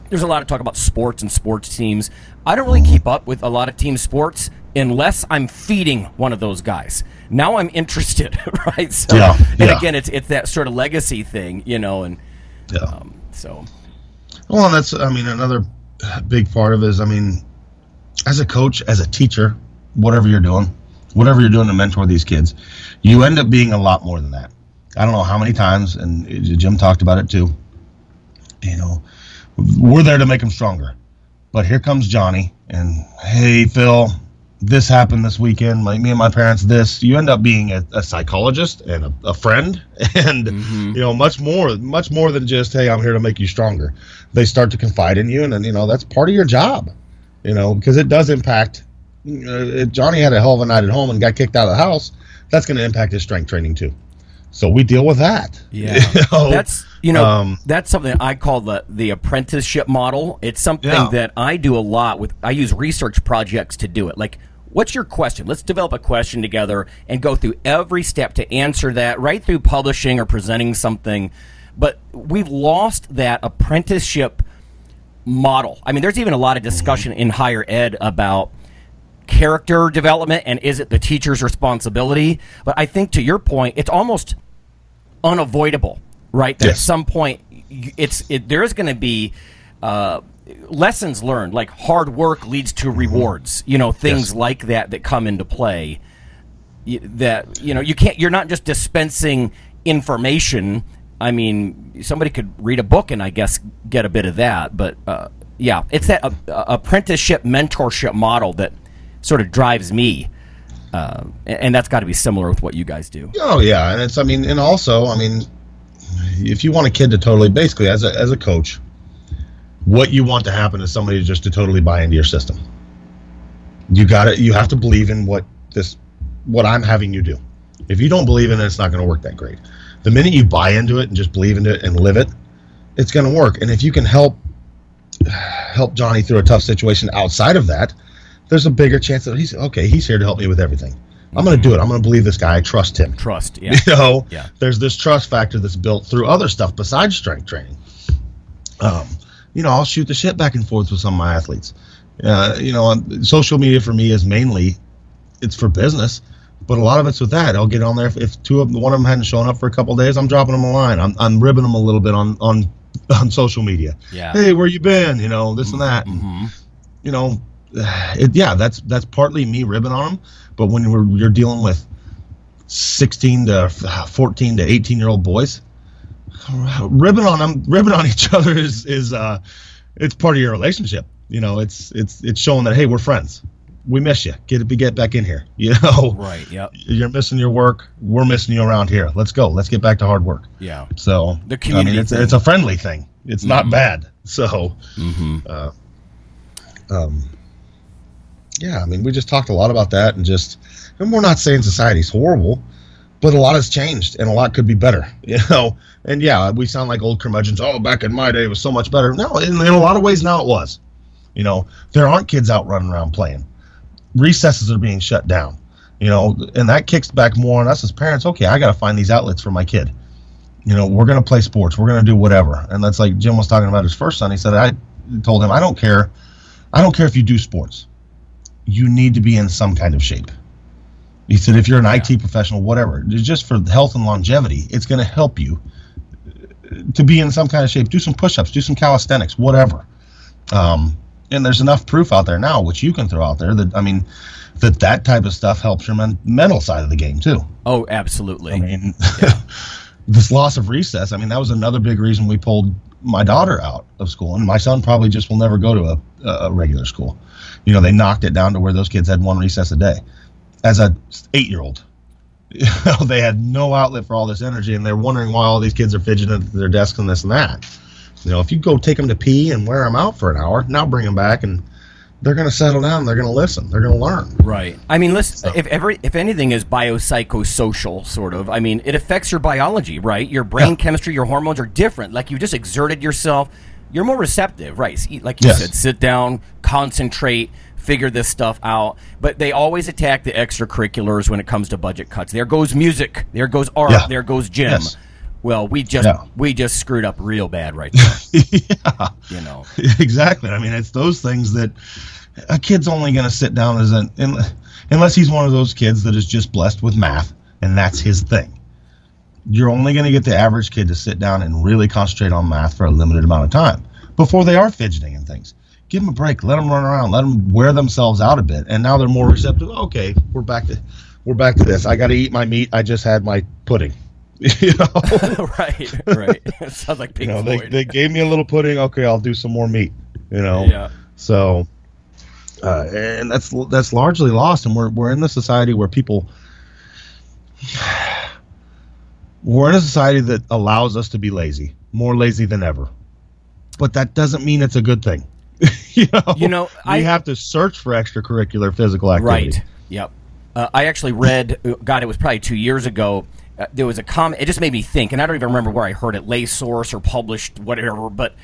[SPEAKER 1] there's a lot of talk about sports and sports teams. I don't really keep up with a lot of team sports unless I'm feeding one of those guys. Now I'm interested, right? So,
[SPEAKER 3] Yeah,
[SPEAKER 1] and again, it's it's that sort of legacy thing, you know, and
[SPEAKER 3] Yeah.
[SPEAKER 1] um, so
[SPEAKER 3] Well, and that's, I mean, another big part of it is, I mean, as a coach, as a teacher, whatever you're doing, whatever you're doing to mentor these kids, you end up being a lot more than that. I don't know how many times, and Jim talked about it too. You know, we're there to make them stronger. But here comes Johnny, and hey, Phil, this happened this weekend. Like me and my parents, this. You end up being a, a psychologist and a, a friend, and mm-hmm. you know much more, much more than just hey, I'm here to make you stronger. They start to confide in you, and then you know that's part of your job. You know because it does impact. Uh, if Johnny had a hell of a night at home and got kicked out of the house. That's going to impact his strength training too. So we deal with that.
[SPEAKER 1] Yeah,
[SPEAKER 3] You know?
[SPEAKER 1] that's you know
[SPEAKER 3] um,
[SPEAKER 1] that's something I call the the apprenticeship model. It's something
[SPEAKER 3] Yeah.
[SPEAKER 1] that I do a lot with. I use research projects to do it. Like, what's your question? Let's develop a question together and go through every step to answer that. Right through publishing or presenting something, but we've lost that apprenticeship model. I mean, there's even a lot of discussion in higher ed about character development and is it the teacher's responsibility? But I think to your point, it's almost unavoidable, right? That at some point, it's it, there is going to be uh, lessons learned, like hard work leads to rewards. You know, things
[SPEAKER 3] Yes.
[SPEAKER 1] like that that come into play. That you know, you can't. You're not just dispensing information. I mean, somebody could read a book and I guess get a bit of that, but uh, yeah, it's that uh, apprenticeship mentorship model that sort of drives me. Uh, and that's got to be similar with what you guys do.
[SPEAKER 3] Oh yeah, and it's I mean, and also I mean, if you want a kid to totally, basically as a as a coach, what you want to happen is somebody just to totally buy into your system. You got it. You have to believe in what this, what I'm having you do. If you don't believe in it, it's not going to work that great. The minute you buy into it and just believe in it and live it, it's going to work. And if you can help help Johnny through a tough situation outside of that, there's a bigger chance that he's okay. He's here to help me with everything. I'm going to do it. I'm going to believe this guy. I trust him.
[SPEAKER 1] Trust, yeah.
[SPEAKER 3] You know,
[SPEAKER 1] Yeah.
[SPEAKER 3] there's this trust factor that's built through other stuff besides strength training. Um, you know, I'll shoot the shit back and forth with some of my athletes. Uh, you know, social media for me is mainly it's for business, but a lot of it's with that. I'll get on there if, if two of them, one of them hadn't shown up for a couple days, I'm dropping them a line. I'm, I'm ribbing them a little bit on on on social media.
[SPEAKER 1] Yeah.
[SPEAKER 3] Hey, where you been? You know, this and that. And,
[SPEAKER 1] Mhm.
[SPEAKER 3] you know, it, yeah, that's that's partly me ribbing on them. But when we're, you're dealing with 16 to 14 to 18 year old boys, ribbing on them, ribbing on each other is is uh, it's part of your relationship. You know, it's it's it's showing that hey, we're friends. We miss you. Get get back in here. You know,
[SPEAKER 1] Right, yep.
[SPEAKER 3] you're missing your work. We're missing you around here. Let's go. Let's get back to hard work.
[SPEAKER 1] Yeah.
[SPEAKER 3] So
[SPEAKER 1] The community
[SPEAKER 3] I mean, it's,
[SPEAKER 1] thing.
[SPEAKER 3] it's a friendly thing. It's not bad. So,
[SPEAKER 1] Mm-hmm.
[SPEAKER 3] uh, um, yeah, I mean, we just talked a lot about that, and just, and we're not saying society's horrible, but a lot has changed, and a lot could be better, you know. And yeah, we sound like old curmudgeons. Oh, back in my day, it was so much better. No, in, in a lot of ways now it was. You know, there aren't kids out running around playing. Recesses are being shut down. You know, and that kicks back more on us as parents. Okay, I got to find these outlets for my kid you know, we're going to play sports. We're going to do whatever. And that's like Jim was talking about his first son. He said, I told him, I don't care. I don't care if you do sports. You need to be in some kind of shape. He said, if you're an IT professional, whatever, just for health and longevity, it's going to help you to be in some kind of shape. Do some push ups, do some calisthenics, whatever. Um, and there's enough proof out there now, which you can throw out there that, I mean, that that type of stuff helps your men- mental side of the game too.
[SPEAKER 1] Oh, absolutely.
[SPEAKER 3] I mean, this loss of recess. I mean, that was another big reason we pulled my daughter out of school, and my son probably just will never go to a, a regular school. You know, they knocked it down to where those kids had one recess a day. As a eight year old, you know, they had no outlet for all this energy, and they're wondering why all these kids are fidgeting at their desks and this and that. You know, if you go take them to pee and wear them out for an hour, now bring them back and they're going to settle down. They're going to listen. They're going to learn.
[SPEAKER 1] Right. I mean, listen. If every if anything is biopsychosocial, sort of. I mean, it affects your biology, right? Your brain
[SPEAKER 3] Yeah.
[SPEAKER 1] chemistry, your hormones are different. Like you just exerted yourself. You're more receptive, right? Like you
[SPEAKER 3] Yes.
[SPEAKER 1] said, sit down, concentrate, figure this stuff out. But they always attack the extracurriculars when it comes to budget cuts. There goes music. There goes art.
[SPEAKER 3] Yeah.
[SPEAKER 1] There goes gym.
[SPEAKER 3] Yes.
[SPEAKER 1] Well, we just
[SPEAKER 3] Yeah.
[SPEAKER 1] we just screwed up real bad right there.
[SPEAKER 3] yeah,
[SPEAKER 1] you know.
[SPEAKER 3] exactly. I mean, it's those things that a kid's only going to sit down as an unless he's one of those kids that is just blessed with math and that's his thing. You're only going to get the average kid to sit down and really concentrate on math for a limited amount of time before they are fidgeting and things. Give them a break. Let them run around. Let them wear themselves out a bit. And now they're more receptive. Okay, we're back to we're back to this. I got to eat my meat. I just had my pudding. you know.
[SPEAKER 1] right, right. Sounds like Pink
[SPEAKER 3] You know, they,
[SPEAKER 1] Floyd.
[SPEAKER 3] they gave me a little pudding. Okay, I'll do some more meat. You know,
[SPEAKER 1] yeah.
[SPEAKER 3] so uh, and that's that's largely lost, and we're we're in the society where people we're in a society that allows us to be lazy, more lazy than ever. But that doesn't mean it's a good thing. you know,
[SPEAKER 1] You know,
[SPEAKER 3] we
[SPEAKER 1] I-
[SPEAKER 3] have to search for extracurricular physical activity.
[SPEAKER 1] Right. Yep. Uh, I actually read. God, it was probably two years ago. Uh, there was a comment. It just made me think, and I don't even remember where I heard it, lay source or published, whatever. But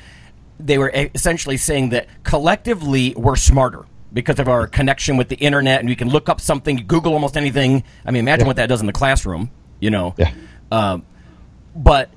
[SPEAKER 1] they were essentially saying that collectively we're smarter because of our connection with the internet, and we can look up something, Google almost anything. I mean, imagine what that does in the classroom. You know.
[SPEAKER 3] Yeah.
[SPEAKER 1] Um, but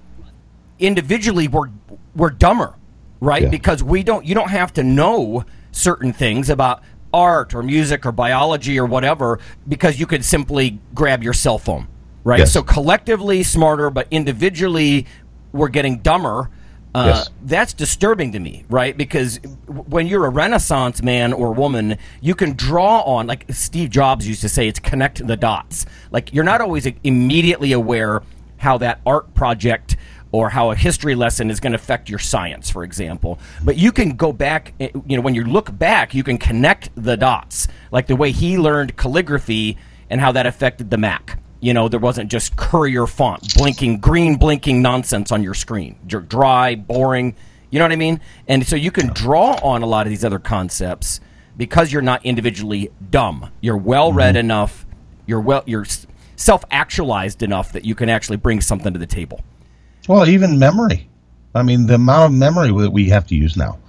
[SPEAKER 1] individually we're we're dumber, right?
[SPEAKER 3] Yeah.
[SPEAKER 1] Because we don't you don't have to know certain things about art or music or biology or whatever because you could simply grab your cell phone, right?
[SPEAKER 3] Yes.
[SPEAKER 1] So collectively smarter, but individually we're getting dumber. Uh,
[SPEAKER 3] Yes.
[SPEAKER 1] That's disturbing to me, right? Because when you're a Renaissance man or woman, you can draw on, like Steve Jobs used to say, it's connect the dots. Like you're not always immediately aware how that art project or how a history lesson is going to affect your science, for example. But you can go back, eh, you know, when you look back, you can connect the dots, like the way he learned calligraphy and how that affected the Mac. You know, there wasn't just courier font, blinking, green blinking nonsense on your screen. You're dry, boring. You know what I mean? And so you can draw on a lot of these other concepts because you're not individually dumb. You're well read mm-hmm. enough. You're well. You're self actualized enough that you can actually bring something to the table.
[SPEAKER 3] Well, even memory. I mean, the amount of memory that we have to use now.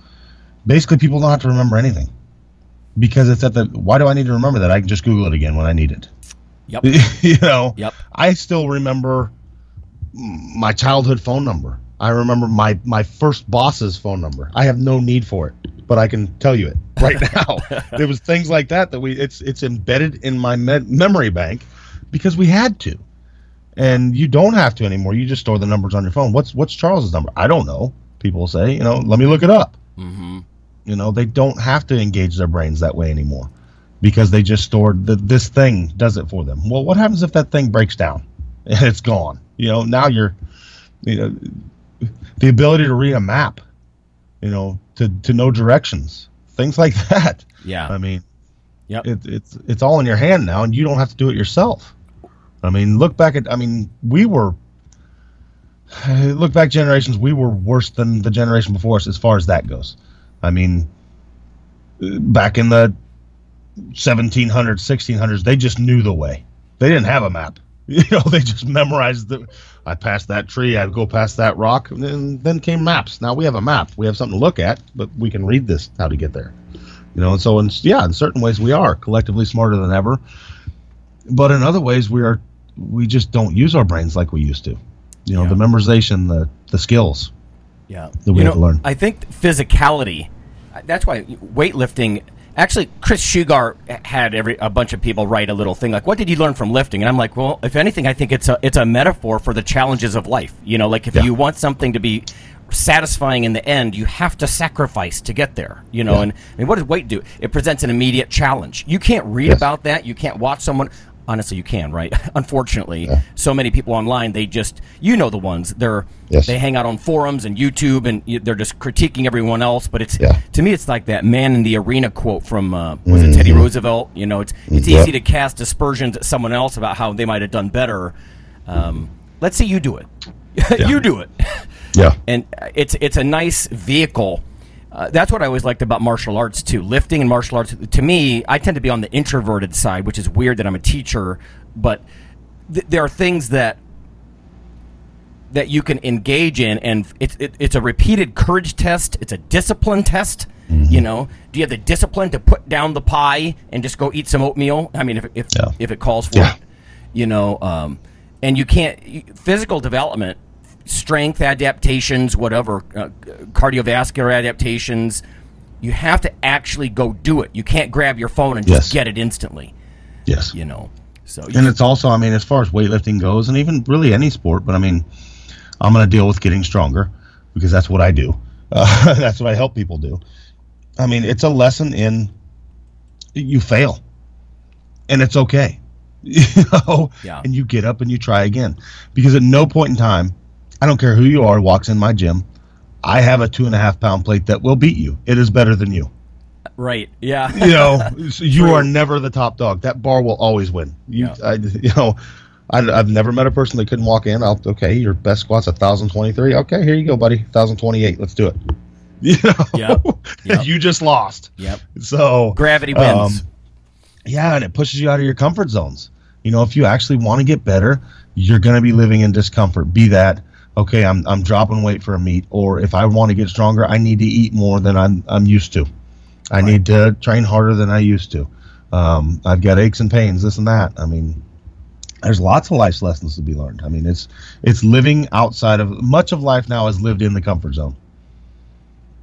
[SPEAKER 3] Basically, people don't have to remember anything because it's at the. Why do I need to remember that? I can just Google it again when I need it.
[SPEAKER 1] Yep.
[SPEAKER 3] you know.
[SPEAKER 1] Yep.
[SPEAKER 3] I still remember my childhood phone number. I remember my my first boss's phone number. I have no need for it, but I can tell you it right now. there was things like that that we it's it's embedded in my me- memory bank because we had to. And you don't have to anymore. You just store the numbers on your phone. What's what's Charles's number? I don't know. People say, you know, let me look it up.
[SPEAKER 1] Mm-hmm.
[SPEAKER 3] You know, they don't have to engage their brains that way anymore because they just stored the, this thing does it for them. Well, what happens if that thing breaks down and it's gone? You know, now you're, you know, the ability to read a map, you know, to to know directions, things like that.
[SPEAKER 1] Yeah.
[SPEAKER 3] I mean,
[SPEAKER 1] Yep.
[SPEAKER 3] it, it's it's all in your hand now, and you don't have to do it yourself. I mean, look back at. I mean, we were. Look back generations, we were worse than the generation before us as far as that goes. I mean, uh, back in the 1700s, 1600s, they just knew the way. They didn't have a map. You know, they just memorized the. I passed that tree, I'd go past that rock, and then, came maps. Now we have a map. We have something to look at, but we can read this how to get there. You know, and so in, yeah, in certain ways we are collectively smarter than ever, but in other ways we are we just don't use our brains like we used to. You know,
[SPEAKER 1] Yeah.
[SPEAKER 3] the memorization, the the skills.
[SPEAKER 1] Yeah.
[SPEAKER 3] that we
[SPEAKER 1] you
[SPEAKER 3] have to learn.
[SPEAKER 1] I think physicality. That's why weightlifting. Actually, Chris Shugart had every a bunch of people write a little thing like, "What did you learn from lifting?" And I'm like, "Well, if anything, I think it's a it's a metaphor for the challenges of life. You know, like if
[SPEAKER 3] Yeah.
[SPEAKER 1] you want something to be satisfying in the end, you have to sacrifice to get there. You know,
[SPEAKER 3] Yeah.
[SPEAKER 1] and I mean, what does weight do? It presents an immediate challenge. You can't read
[SPEAKER 3] Yes.
[SPEAKER 1] about that. You can't watch someone. Honestly, you can, right? Unfortunately,
[SPEAKER 3] Yeah.
[SPEAKER 1] so many people online they just you know the ones they're
[SPEAKER 3] Yes.
[SPEAKER 1] they hang out on forums and YouTube and they're just critiquing everyone else. But it's
[SPEAKER 3] Yeah.
[SPEAKER 1] to me, it's like that man in the arena quote from uh, was it Teddy Roosevelt? You know, it's it's
[SPEAKER 3] Yeah.
[SPEAKER 1] easy to cast aspersions at someone else about how they might have done better. Um, let's see you do it. you do it.
[SPEAKER 3] Yeah.
[SPEAKER 1] and it's it's a nice vehicle. Uh, that's what I always liked about martial arts too. Lifting and martial arts. To me, I tend to be on the introverted side, which is weird that I'm a teacher. But th- there are things that that you can engage in, and it's it, it's a repeated courage test. It's a discipline test. You know, do you have the discipline to put down the pie and just go eat some oatmeal? I mean, if if,
[SPEAKER 3] Yeah.
[SPEAKER 1] if it calls for
[SPEAKER 3] Yeah.
[SPEAKER 1] it, you know, um, and you can't physical development strength adaptations, whatever, uh, cardiovascular adaptations. You have to actually go do it. You can't grab your phone and just
[SPEAKER 3] Yes.
[SPEAKER 1] get it instantly.
[SPEAKER 3] Yes.
[SPEAKER 1] You know. So
[SPEAKER 3] And it's also, I mean, as far as weightlifting goes, and even really any sport, but I mean, I'm going to deal with getting stronger because that's what I do. Uh, that's what I help people do. I mean, it's a lesson in you fail, and it's okay. You know,
[SPEAKER 1] Yeah.
[SPEAKER 3] and you get up and you try again because at no point in time, I don't care who you are, walks in my gym. I have a two and a half pound plate that will beat you. It is better than you.
[SPEAKER 1] right. Yeah.
[SPEAKER 3] You know, so you are never the top dog. That bar will always win. You,
[SPEAKER 1] Yeah.
[SPEAKER 3] I, you know, I, I've never met a person that couldn't walk in. I'll, okay, your best squat's a thousand twenty three. Okay, here you go, buddy. Thousand twenty eight. Let's do it. You know,
[SPEAKER 1] Yep. Yep.
[SPEAKER 3] you just lost.
[SPEAKER 1] Yep.
[SPEAKER 3] So
[SPEAKER 1] Gravity wins.
[SPEAKER 3] um, yeah, and it pushes you out of your comfort zones. You know, if you actually want to get better, you're going to be living in discomfort. Be that okay, I'm I'm dropping weight for a meet, or if I want to get stronger, I need to eat more than I'm I'm used to. I need to train harder than I used to. Um, I've got aches and pains, this and that. I mean, there's lots of life's lessons to be learned. I mean, it's it's living outside of much of life now is lived in the comfort zone.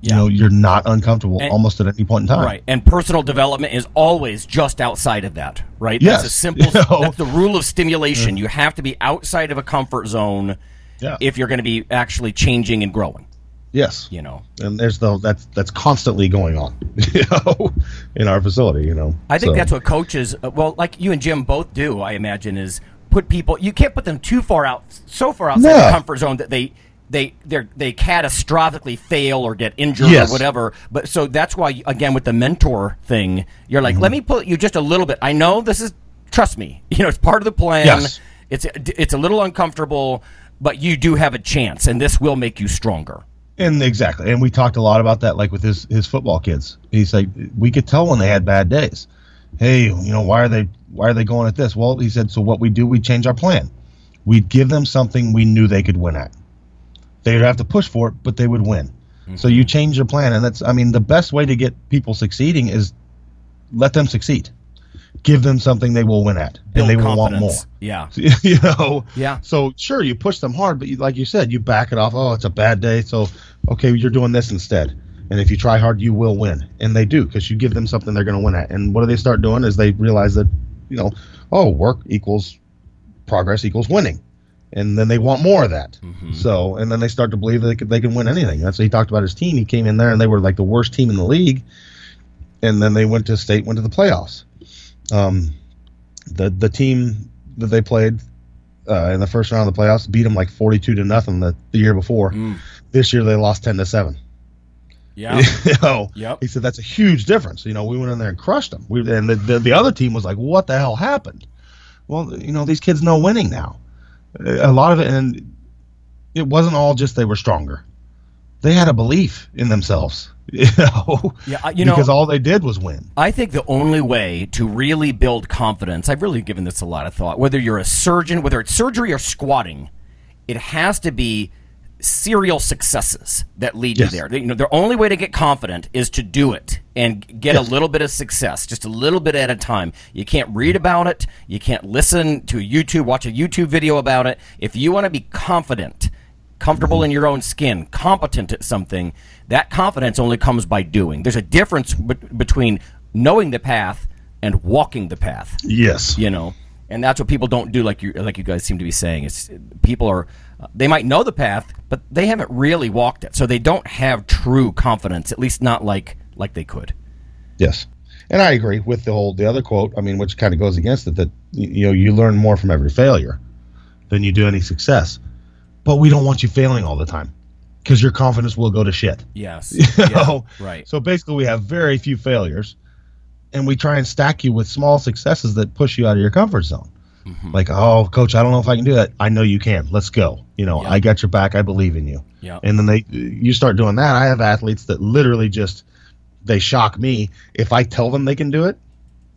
[SPEAKER 1] Yeah.
[SPEAKER 3] You know, you're not uncomfortable
[SPEAKER 1] And-
[SPEAKER 3] almost at any point in time.
[SPEAKER 1] Right, and personal development is always just outside of that, right? That's a simple.
[SPEAKER 3] You know?
[SPEAKER 1] That's the rule of stimulation. You have to be outside of a comfort zone
[SPEAKER 3] Yeah.
[SPEAKER 1] if you're going to be actually changing and growing.
[SPEAKER 3] yes.
[SPEAKER 1] You know,
[SPEAKER 3] and there's the that's that's constantly going on, you know, in our facility. You know,
[SPEAKER 1] I think
[SPEAKER 3] So,
[SPEAKER 1] that's what coaches, uh, well, like you and Jim both do. I imagine is put people. You can't put them too far out, so far outside
[SPEAKER 3] No.
[SPEAKER 1] the comfort zone that they. They they they catastrophically fail or get injured
[SPEAKER 3] Yes.
[SPEAKER 1] or whatever. But so that's why again with the mentor thing, you're
[SPEAKER 3] Mm-hmm.
[SPEAKER 1] like, let me put you just a little bit. I know this is trust me. You know, it's part of the plan.
[SPEAKER 3] Yes.
[SPEAKER 1] It's it's a little uncomfortable, but you do have a chance, and this will make you stronger.
[SPEAKER 3] and exactly, and we talked a lot about that, like with his his football kids. He's like, we could tell when they had bad days. Hey, you know, why are they why are they going at this? Well, he said, so what we do, we change our plan. We'd give them something we knew they could win at. They'd have to push for it, but they would win. Mm-hmm. So you change your plan, and that's I mean the best way to get people succeeding is let them succeed. Give them something they will win at,
[SPEAKER 1] Build
[SPEAKER 3] and they will want more.
[SPEAKER 1] Yeah.
[SPEAKER 3] you know?
[SPEAKER 1] Yeah.
[SPEAKER 3] so sure you push them hard but you, like you said you back it off. Oh it's a bad day so okay you're doing this instead. And if you try hard you will win. And they do because you give them something they're going to win at. And what do they start doing is they realize that you know oh work equals progress equals winning. And then they want more of that. Mm-hmm. So and then they start to believe that they can, they can win anything. That's what he talked about his team. He came in there and they were like the worst team in the league. And then they went to state went to the playoffs um, the the team that they played uh, in the first round of the playoffs beat them like 42 to nothing the, the year before. This year they lost 10 to 7.
[SPEAKER 1] Yeah.
[SPEAKER 3] you know,
[SPEAKER 1] Yep.
[SPEAKER 3] he said that's a huge difference. You know, we went in there and crushed them. We and the, the, the other team was like, "What the hell happened?" Well, you know, these kids know winning now. A lot of it, and it wasn't all just they were stronger. They had a belief in themselves. You know,
[SPEAKER 1] Yeah, you know-
[SPEAKER 3] because all they did was win.
[SPEAKER 1] I think the only way to really build confidence, I've really given this a lot of thought, whether you're a surgeon, whether it's surgery or squatting, it has to be serial successes that lead
[SPEAKER 3] Yes.
[SPEAKER 1] you there. You know, the only way to get confident is to do it and get a little bit of success, just a little bit at a time. You can't read about it, you can't listen to a YouTube, watch a YouTube video about it. If you want to be confident, comfortable in your own skin, competent at something, that confidence only comes by doing. There's a difference be- between knowing the path and walking the path,
[SPEAKER 3] Yes.
[SPEAKER 1] you know. And that's what people don't do like you like you guys seem to be saying. It's people are uh, they might know the path, but they haven't really walked it. So they don't have true confidence, at least not like like they could.
[SPEAKER 3] Yes, and I agree with the whole the other quote. I mean, which kind of goes against it that you know you learn more from every failure than you do any success. But we don't want you failing all the time because your confidence will go to shit.
[SPEAKER 1] Yes.
[SPEAKER 3] You
[SPEAKER 1] Yeah, right.
[SPEAKER 3] So basically, we have very few failures, and we try and stack you with small successes that push you out of your comfort zone.
[SPEAKER 1] Mm-hmm.
[SPEAKER 3] Like, oh, coach, I don't know if I can do that. I know you can. Let's go. You know,
[SPEAKER 1] Yeah.
[SPEAKER 3] I got your back. I believe in you.
[SPEAKER 1] Yeah.
[SPEAKER 3] And then they, you start doing that. I have athletes that literally just, they shock me. If I tell them they can do it,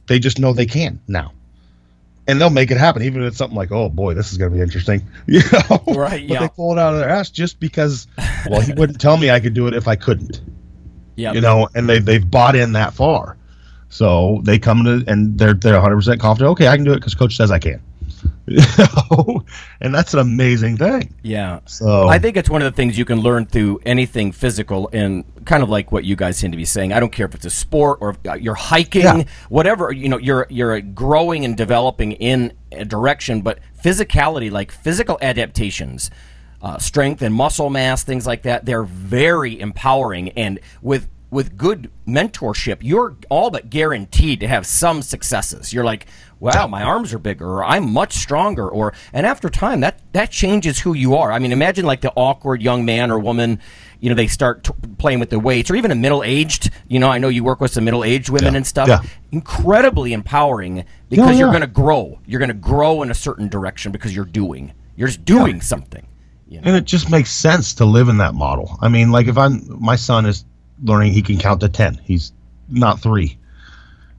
[SPEAKER 3] they just know they can now. And they'll make it happen, even if it's something like, "Oh boy, this is going to be interesting," you know.
[SPEAKER 1] Right,
[SPEAKER 3] But
[SPEAKER 1] yeah.
[SPEAKER 3] they pull it out of their ass just because. Well, he wouldn't tell me I could do it if I couldn't
[SPEAKER 1] Yeah.
[SPEAKER 3] you know, and they they've bought in that far, so they come to and they're they're 100 percent confident. Okay, I can do it because coach says I can. You know? and that's an amazing thing.
[SPEAKER 1] Yeah.
[SPEAKER 3] So
[SPEAKER 1] I think it's one of the things you can learn through anything physical, and kind of like what you guys seem to be saying. I don't care if it's a sport or if uh, you're hiking,
[SPEAKER 3] Yeah.
[SPEAKER 1] whatever. You know, you're you're growing and developing in a direction, but physicality, like physical adaptations, uh, strength and muscle mass, things like that, they're very empowering. And with with good mentorship, you're all but guaranteed to have some successes. You're like, wow, my arms are bigger, or I'm much stronger, or and after time, that that changes who you are. I mean, imagine like the awkward young man or woman. You know, they start t- playing with the weights, or even a middle aged. You know, I know you work with some middle aged women
[SPEAKER 3] Yeah.
[SPEAKER 1] and stuff.
[SPEAKER 3] Yeah.
[SPEAKER 1] Incredibly empowering because you're going to grow. You're going to grow in a certain direction because you're doing. You're just doing something. You know?
[SPEAKER 3] and it just makes sense to live in that model. I mean, like if I'm my son is learning he can count to 10. He's not 3.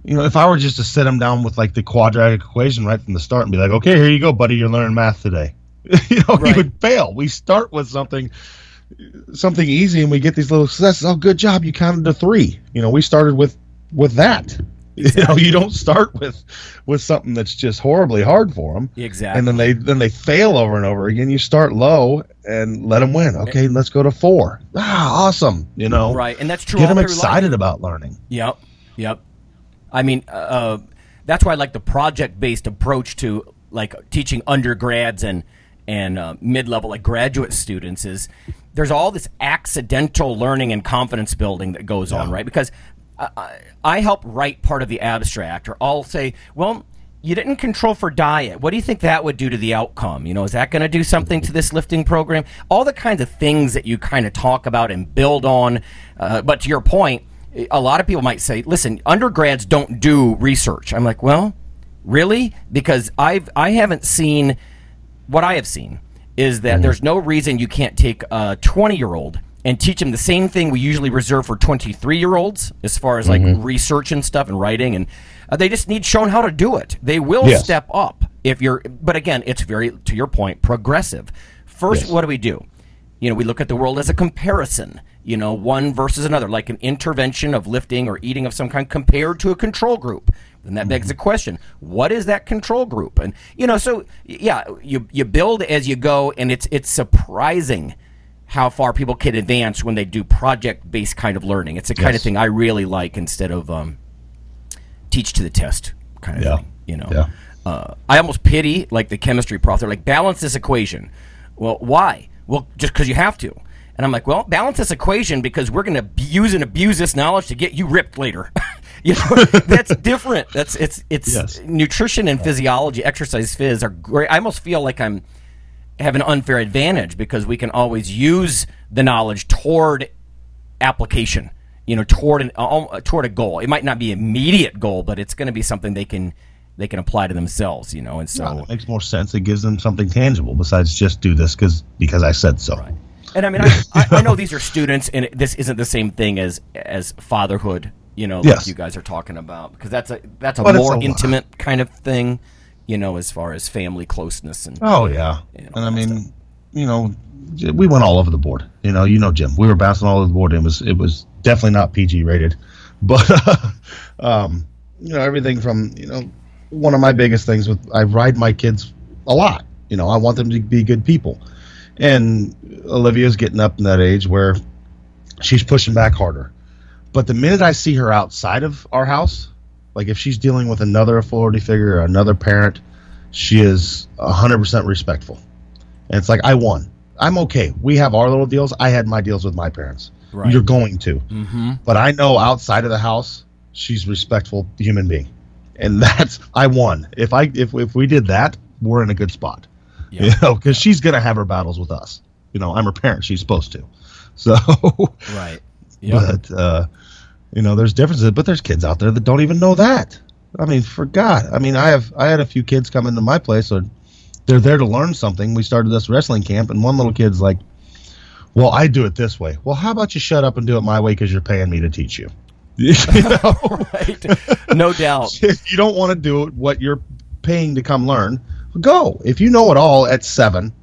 [SPEAKER 3] You know, if I were just to sit him down with like the quadratic equation right from the start and be like, "Okay, here you go, buddy, you're learning math today." you know,
[SPEAKER 1] Right.
[SPEAKER 3] he would fail. We start with something something easy and we get these little successes. Oh, good job, you counted to 3. You know, we started with with that. You know, you don't start with with something that's just horribly hard for them
[SPEAKER 1] Exactly.
[SPEAKER 3] and then they then they fail over and over again. You start low and let them win. Okay, let's go to four. Ah, awesome. You know,
[SPEAKER 1] right, and that's true.
[SPEAKER 3] Get them
[SPEAKER 1] through life.
[SPEAKER 3] excited about learning.
[SPEAKER 1] Yep, yep. I mean, uh, that's why I like the project-based approach to like teaching undergrads and and uh, mid-level like graduate students is there's all this accidental learning and confidence building that goes on, right? Because I, I, I help write part of the abstract, or I'll say, well. You didn't control for diet. What do you think that would do to the outcome? You know, is that going to do something to this lifting program? All the kinds of things that you kind of talk about and build on. Uh, but to your point, a lot of people might say, "Listen, undergrads don't do research." I'm like, "Well, really?" Because I've I haven't seen what I have seen is that there's no reason you can't take a 20 year old and teach them the same thing we usually reserve for 23 year olds as far as like research and stuff and writing and uh, they just need shown how to do it. They will
[SPEAKER 3] Yes.
[SPEAKER 1] step up if you're but again it's very to your point progressive. First
[SPEAKER 3] Yes.
[SPEAKER 1] what do we do? You know we look at the world as a comparison you know one versus another like an intervention of lifting or eating of some kind compared to a control group. And that begs the question what is that control group? And you know so yeah you you build as you go and it's it's surprising how far people can advance when they do project based kind of learning it's the kind of thing i really like instead of um, teach to the test kind of
[SPEAKER 3] Yeah.
[SPEAKER 1] thing you know
[SPEAKER 3] Yeah.
[SPEAKER 1] uh, I almost pity like the chemistry prof. They're like, balance this equation. Well, why? Well, just because you have to. And I'm like, well, balance this equation because we're going to use and abuse this knowledge to get you ripped later. you know, that's different. That's it's it's
[SPEAKER 3] Yes.
[SPEAKER 1] nutrition and physiology, exercise phys are great. I almost feel like I'm have an unfair advantage because we can always use the knowledge toward application. You know, toward an uh, toward a goal. It might not be immediate goal, but it's going to be something they can they can apply to themselves. You know, and so
[SPEAKER 3] Well, it makes more sense. It gives them something tangible besides just do this because because I said so.
[SPEAKER 1] Right. And I mean, I, I, I know these are students, and this isn't the same thing as as fatherhood. You know, like
[SPEAKER 3] Yes.
[SPEAKER 1] you guys are talking about, because that's a that's a
[SPEAKER 3] But
[SPEAKER 1] more intimate kind of thing. You know, as far as family closeness and
[SPEAKER 3] Oh yeah,
[SPEAKER 1] You know,
[SPEAKER 3] and I mean, you know, we went all over the board. You know, you know, Jim, we were bouncing all over the board. It was it was definitely not PG rated, but um, you know, everything from you know, one of my biggest things with I ride my kids a lot. You know, I want them to be good people, and Olivia's getting up in that age where she's pushing back harder. But the minute I see her outside of our house, like if she's dealing with another authority figure or another parent, she is 100% respectful. And it's like, I won. I'm okay. We have our little deals. I had my deals with my parents.
[SPEAKER 1] Right.
[SPEAKER 3] You're going to.
[SPEAKER 1] Mm-hmm.
[SPEAKER 3] But I know outside of the house, she's a respectful human being. And that's, I won. If I, if, if we did that, we're in a good spot.
[SPEAKER 1] Yeah.
[SPEAKER 3] You know, because she's going to have her battles with us. You know, I'm her parent. She's supposed to. So,
[SPEAKER 1] right. Yeah.
[SPEAKER 3] but uh, you know, there's differences. But there's kids out there that don't even know that. I mean, for God, I mean, I have I had a few kids come into my place, or they're there to learn something. We started this wrestling camp, and one little kid's like, "Well, I do it this way." Well, how about you shut up and do it my way because you're paying me to teach you? you know,
[SPEAKER 1] right. No doubt.
[SPEAKER 3] if you don't want to do it what you're paying to come learn, go. If you know it all at seven,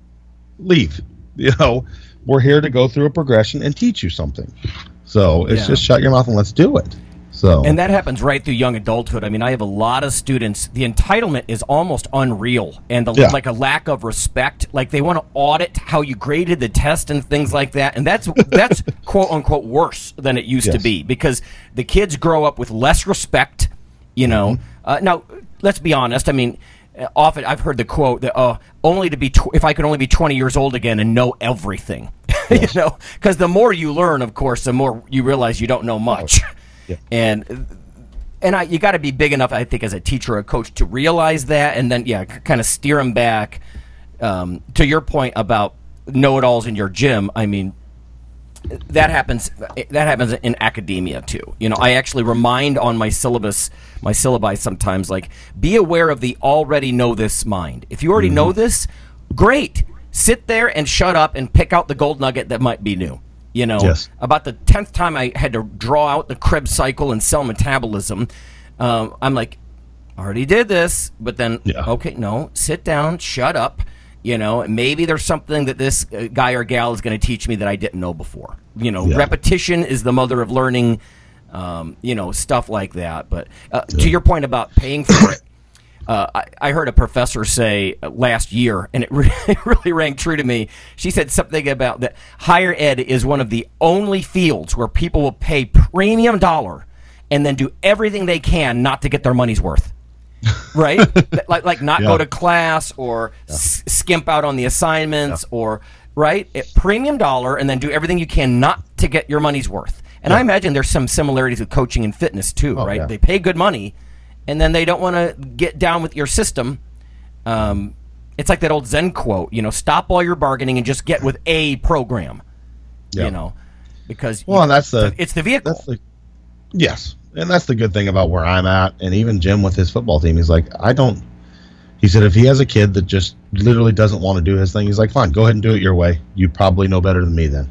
[SPEAKER 3] leave. You know, we're here to go through a progression and teach you something. So it's
[SPEAKER 1] Yeah.
[SPEAKER 3] just shut your mouth and let's do it. So
[SPEAKER 1] And that happens right through young adulthood. I mean, I have a lot of students. The entitlement is almost unreal, and the
[SPEAKER 3] Yeah.
[SPEAKER 1] like a lack of respect. Like they want to audit how you graded the test and things like that, and that's that's quote unquote worse than it used to be because the kids grow up with less respect. You know,
[SPEAKER 3] Mm-hmm.
[SPEAKER 1] uh, now let's be honest. I mean. uh, Often, I've heard the quote that uh, only to be tw- if I could only be twenty years old again and know everything, you know, because the more you learn, of course, the more you realize you don't know much,
[SPEAKER 3] Yeah.
[SPEAKER 1] and and I, you got to be big enough, I think, as a teacher or a coach to realize that, and then yeah, kind of steer them back. Um, to your point about know-it-alls in your gym, I mean, that happens. That happens in academia too. You know, I actually remind on my syllabus, my syllabi sometimes, like, be aware of the already know this mind. If you already
[SPEAKER 3] Mm-hmm.
[SPEAKER 1] know this, great. Sit there and shut up and pick out the gold nugget that might be new. You know,
[SPEAKER 3] Yes.
[SPEAKER 1] about the tenth time I had to draw out the Krebs cycle and cell metabolism, um, I'm like, already did this, but then
[SPEAKER 3] Yeah.
[SPEAKER 1] okay, no, sit down, shut up. You know, maybe there's something that this uh, guy or gal is going to teach me that I didn't know before. You know,
[SPEAKER 3] Yeah.
[SPEAKER 1] repetition is the mother of learning. Um, you know, stuff like that. But uh, to your point about paying for it, uh, I, I heard a professor say uh, last year, and it really, it really rang true to me. She said something about that higher ed is one of the only fields where people will pay premium dollar and then do everything they can not to get their money's worth. right? like, like not go to class or s- skimp out on the assignments or right premium dollar and then do everything you can not to get your money's worth. And I imagine there's some similarities with coaching and fitness too,
[SPEAKER 3] Oh,
[SPEAKER 1] right?
[SPEAKER 3] yeah.
[SPEAKER 1] They pay good money, and then they don't want to get down with your system. Um, it's like that old Zen quote, you know, stop all your bargaining and just get with a program.
[SPEAKER 3] Yeah.
[SPEAKER 1] You know, because
[SPEAKER 3] Well, and that's the
[SPEAKER 1] it's the vehicle.
[SPEAKER 3] that's the yes, and that's the good thing about where I'm at, and even Jim with his football team. He's like, I don't. He said if he has a kid that just literally doesn't want to do his thing, he's like, fine, go ahead and do it your way. You probably know better than me then,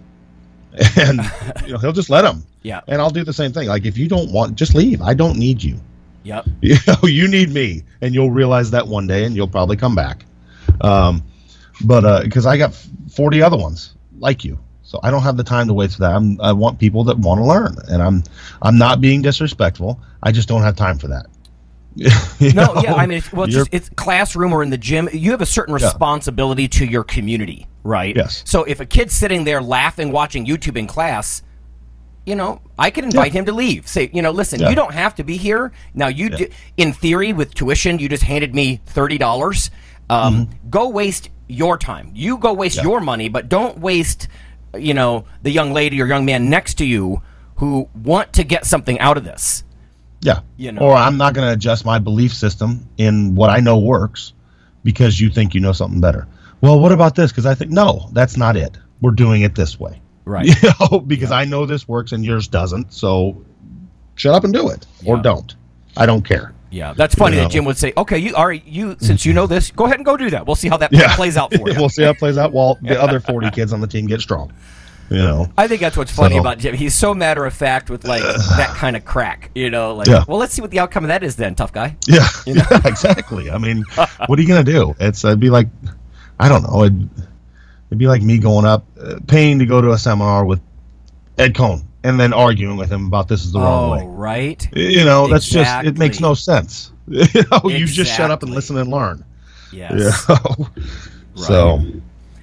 [SPEAKER 3] and you know he'll just let him.
[SPEAKER 1] Yeah.
[SPEAKER 3] And I'll do the same thing. Like if you don't want, just leave. I don't need you.
[SPEAKER 1] Yep.
[SPEAKER 3] you know you need me and you'll realize that one day and you'll probably come back um, but uh because i got 40 other ones like you so i don't have the time to wait for that I'm, i want people that want to learn and i'm i'm not being disrespectful i just don't have time for that You
[SPEAKER 1] No,
[SPEAKER 3] know?
[SPEAKER 1] yeah, I mean, it's, well, it's, just, it's classroom or in the gym. You have a certain responsibility to your community, right?
[SPEAKER 3] Yes.
[SPEAKER 1] So if a kid's sitting there laughing, watching YouTube in class, you know, I could invite him to leave. Say, you know, listen,
[SPEAKER 3] Yeah.
[SPEAKER 1] you don't have to be here. Now, you, do, in theory, with tuition, you just handed me thirty dollars. Um, Go waste your time. You go waste
[SPEAKER 3] Mm-hmm. Yeah.
[SPEAKER 1] your money, but don't waste, you know, the young lady or young man next to you who want to get something out of this.
[SPEAKER 3] Yeah.
[SPEAKER 1] You know.
[SPEAKER 3] Or I'm not going to adjust my belief system in what I know works because you think you know something better. Well, what about this? Because I think no, that's not it. We're doing it this way.
[SPEAKER 1] Right.
[SPEAKER 3] You know, because I know this works and yours doesn't. So shut up and do it, or don't. I don't care.
[SPEAKER 1] Yeah, that's funny
[SPEAKER 3] You
[SPEAKER 1] that. Jim would say, "Okay, you all right, you since you know this, go ahead and go do that. We'll see how that
[SPEAKER 3] Yeah.
[SPEAKER 1] plays out for you."
[SPEAKER 3] we'll see how it plays out while the other 40 kids on the team get strong. You know.
[SPEAKER 1] I think that's what's funny
[SPEAKER 3] So-
[SPEAKER 1] about Jim. He's so matter of fact with like that kind of crack, you know. Like,
[SPEAKER 3] Yeah.
[SPEAKER 1] well, let's see what the outcome of that is then, tough guy.
[SPEAKER 3] Yeah, yeah, exactly. I mean, what are you gonna do? It's it'd be like, I don't know. It'd, it'd be like me going up, uh, paying to go to a seminar with Ed Coan and then arguing with him about this is the wrong way.
[SPEAKER 1] Oh,
[SPEAKER 3] way.
[SPEAKER 1] right.
[SPEAKER 3] You know, that's just it makes no sense. you know, you just shut up and listen and learn.
[SPEAKER 1] Yes.
[SPEAKER 3] You know? So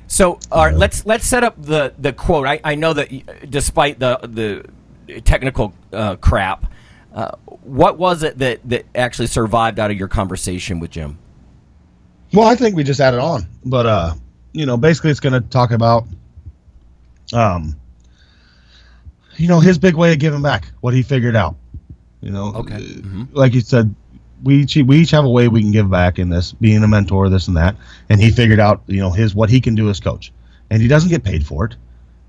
[SPEAKER 1] So, all right, let's let's set up the the quote. I, I know that despite the the technical uh, crap, uh, what was it that that actually survived out of your conversation with Jim?
[SPEAKER 3] Well, I think we just added on, but uh, you know, basically, it's going to talk about, um, you know, his big way of giving back, what he figured out. You know,
[SPEAKER 1] Okay. Mhm.
[SPEAKER 3] like you said, we each we each have a way we can give back in this, being a mentor, this and that, and he figured out, you know, his what he can do as coach, and he doesn't get paid for it.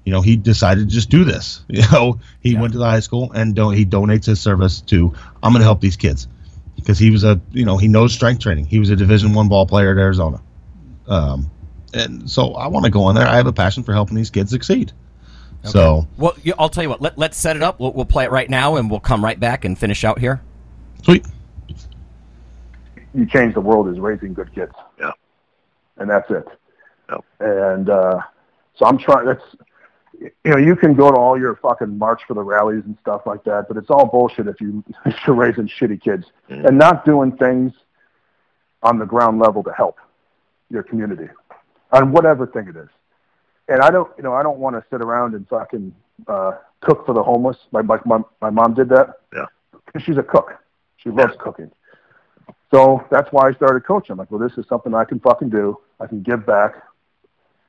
[SPEAKER 3] You know, he decided to just do this. You know, he
[SPEAKER 1] Yeah.
[SPEAKER 3] went to the high school and don't he donates his service to I'm going to help these kids because he was a you know he knows strength training. He was a Division One ball player at Arizona, um, and so I want to go in there. I have a passion for helping these kids succeed. So
[SPEAKER 1] Well, I'll tell you what. Let, let's set it up. We'll, we'll play it right now, and we'll come right back and finish out here.
[SPEAKER 3] sweet.
[SPEAKER 4] you change the world is raising good kids.
[SPEAKER 5] Yeah.
[SPEAKER 4] And that's it.
[SPEAKER 5] Yep.
[SPEAKER 4] And uh, so I'm trying. That's you know, you can go to all your fucking march for the rallies and stuff like that, but it's all bullshit if you if you're raising shitty kids and not doing things on the ground level to help your community on whatever thing it is. And I don't, you know, I don't want to sit around and fucking uh, cook for the homeless. My my my, my mom did that.
[SPEAKER 6] Yeah.
[SPEAKER 4] 'Cause she's a cook. She loves cooking. So that's why I started coaching. I'm like, well, this is something I can fucking do. I can give back.